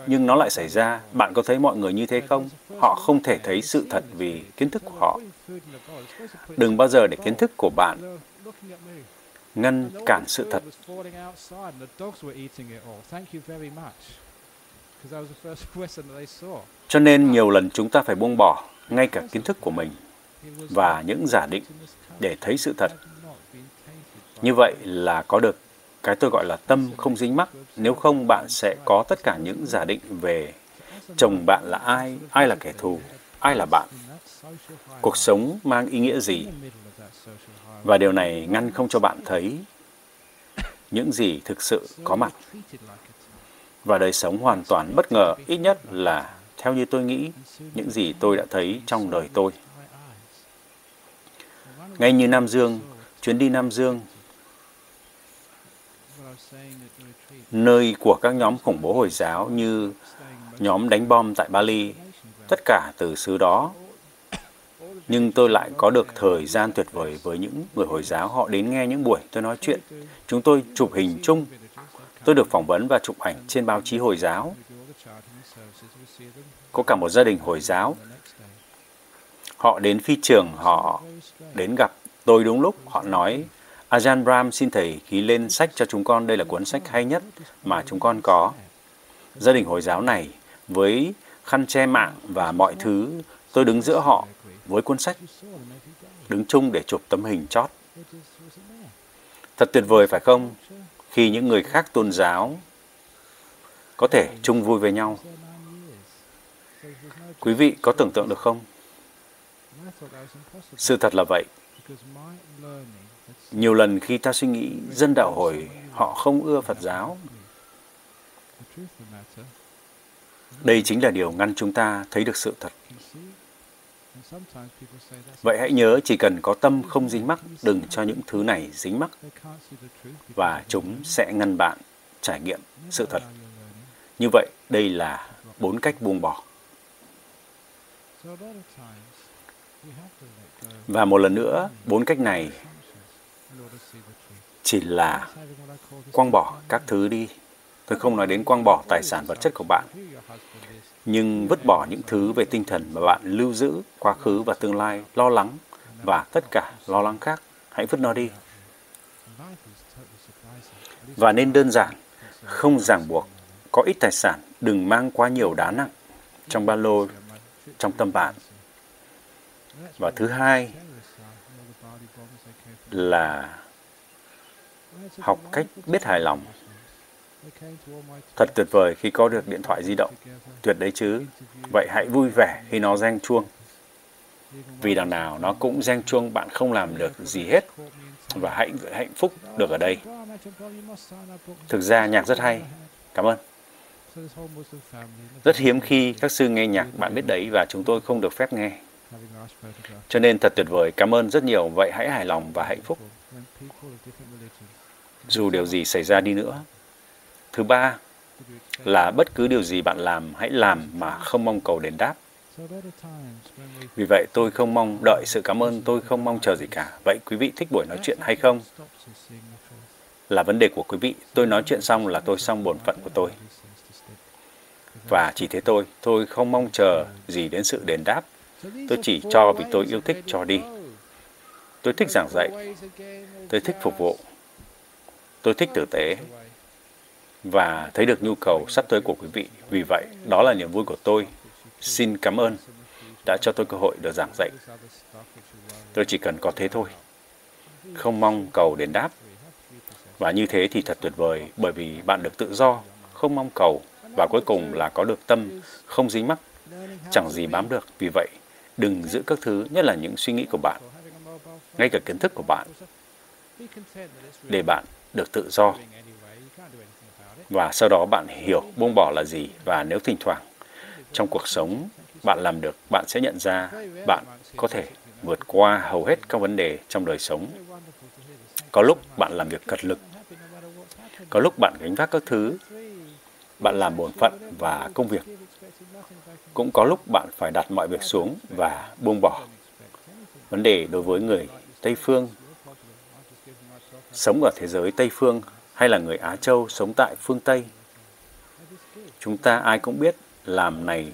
nhưng nó lại xảy ra. Bạn có thấy mọi người như thế không? Họ không thể thấy sự thật vì kiến thức của họ. Đừng bao giờ để kiến thức của bạn ngăn cản sự thật. Cho nên nhiều lần chúng ta phải buông bỏ ngay cả kiến thức của mình và những giả định để thấy sự thật. Như vậy là có được cái tôi gọi là tâm không dính mắc. Nếu không, bạn sẽ có tất cả những giả định về chồng bạn là ai, ai là kẻ thù, ai là bạn. Cuộc sống mang ý nghĩa gì? Và điều này ngăn không cho bạn thấy những gì thực sự có mặt. Và đời sống hoàn toàn bất ngờ, ít nhất là theo như tôi nghĩ, những gì tôi đã thấy trong đời tôi. Ngay như Nam Dương, chuyến đi Nam Dương, nơi của các nhóm khủng bố Hồi giáo như nhóm đánh bom tại Bali, tất cả từ xứ đó. Nhưng tôi lại có được thời gian tuyệt vời với những người Hồi giáo. Họ đến nghe những buổi tôi nói chuyện. Chúng tôi chụp hình chung. Tôi được phỏng vấn và chụp ảnh trên báo chí Hồi giáo có cả một gia đình Hồi giáo. Họ đến phi trường, họ đến gặp tôi đúng lúc. Họ nói, Ajahn Brahm xin thầy ký lên sách cho chúng con. Đây là cuốn sách hay nhất mà chúng con có. Gia đình Hồi giáo này với khăn che mạng và mọi thứ, tôi đứng giữa họ với cuốn sách, đứng chung để chụp tấm hình chót. Thật tuyệt vời phải không? Khi những người khác tôn giáo có thể chung vui với nhau. Quý vị có tưởng tượng được không? Sự thật là vậy. Nhiều lần khi ta suy nghĩ, dân đạo hồi họ không ưa Phật giáo. Đây chính là điều ngăn chúng ta thấy được sự thật. Vậy hãy nhớ chỉ cần có tâm không dính mắc, đừng cho những thứ này dính mắc. Và chúng sẽ ngăn bạn trải nghiệm sự thật. Như vậy, đây là bốn cách buông bỏ. Và một lần nữa, bốn cách này chỉ là quăng bỏ các thứ đi. Tôi không nói đến quăng bỏ tài sản vật chất của bạn, nhưng vứt bỏ những thứ về tinh thần mà bạn lưu giữ, quá khứ và tương lai, lo lắng và tất cả lo lắng khác. Hãy vứt nó đi. Và nên đơn giản, không ràng buộc, có ít tài sản, đừng mang quá nhiều đá nặng trong ba lô, trong tâm bạn. Và thứ hai là học cách biết hài lòng. Thật tuyệt vời khi có được điện thoại di động. Tuyệt đấy chứ. Vậy hãy vui vẻ khi nó reng chuông. Vì đằng nào nó cũng reng chuông bạn không làm được gì hết. Và hãy hạnh phúc được ở đây. Thực ra nhạc rất hay. Cảm ơn. Rất hiếm khi các sư nghe nhạc bạn biết đấy và chúng tôi không được phép nghe. Cho nên thật tuyệt vời, cảm ơn rất nhiều. Vậy hãy hài lòng và hạnh phúc. Dù điều gì xảy ra đi nữa. Thứ ba là bất cứ điều gì bạn làm, hãy làm mà không mong cầu đền đáp. Vì vậy tôi không mong đợi sự cảm ơn, tôi không mong chờ gì cả. Vậy quý vị thích buổi nói chuyện hay không? Là vấn đề của quý vị. Tôi nói chuyện xong là tôi xong bổn phận của tôi. Và chỉ thế tôi, tôi không mong chờ gì đến sự đền đáp. Tôi chỉ cho vì tôi yêu thích cho đi. Tôi thích giảng dạy. Tôi thích phục vụ. Tôi thích tử tế. Và thấy được nhu cầu sắp tới của quý vị. Vì vậy, đó là niềm vui của tôi. Xin cảm ơn đã cho tôi cơ hội được giảng dạy. Tôi chỉ cần có thế thôi. Không mong cầu đền đáp. Và như thế thì thật tuyệt vời bởi vì bạn được tự do, không mong cầu và cuối cùng là có được tâm không dính mắc, chẳng gì bám được. Vì vậy, đừng giữ các thứ, nhất là những suy nghĩ của bạn, ngay cả kiến thức của bạn, để bạn được tự do. Và sau đó bạn hiểu buông bỏ là gì và nếu thỉnh thoảng trong cuộc sống bạn làm được, bạn sẽ nhận ra bạn có thể vượt qua hầu hết các vấn đề trong đời sống. Có lúc bạn làm việc cật lực, có lúc bạn gánh vác các thứ bạn làm bổn phận và công việc. Cũng có lúc bạn phải đặt mọi việc xuống và buông bỏ. Vấn đề đối với người Tây Phương sống ở thế giới Tây Phương hay là người Á Châu sống tại phương Tây. Chúng ta ai cũng biết làm này,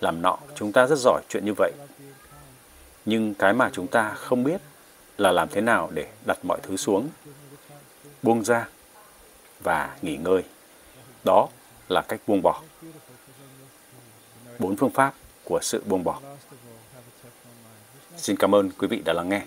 làm nọ, chúng ta rất giỏi chuyện như vậy. Nhưng cái mà chúng ta không biết là làm thế nào để đặt mọi thứ xuống, buông ra và nghỉ ngơi. Đó là cách buông bỏ. Bốn phương pháp của sự buông bỏ. Xin cảm ơn quý vị đã lắng nghe.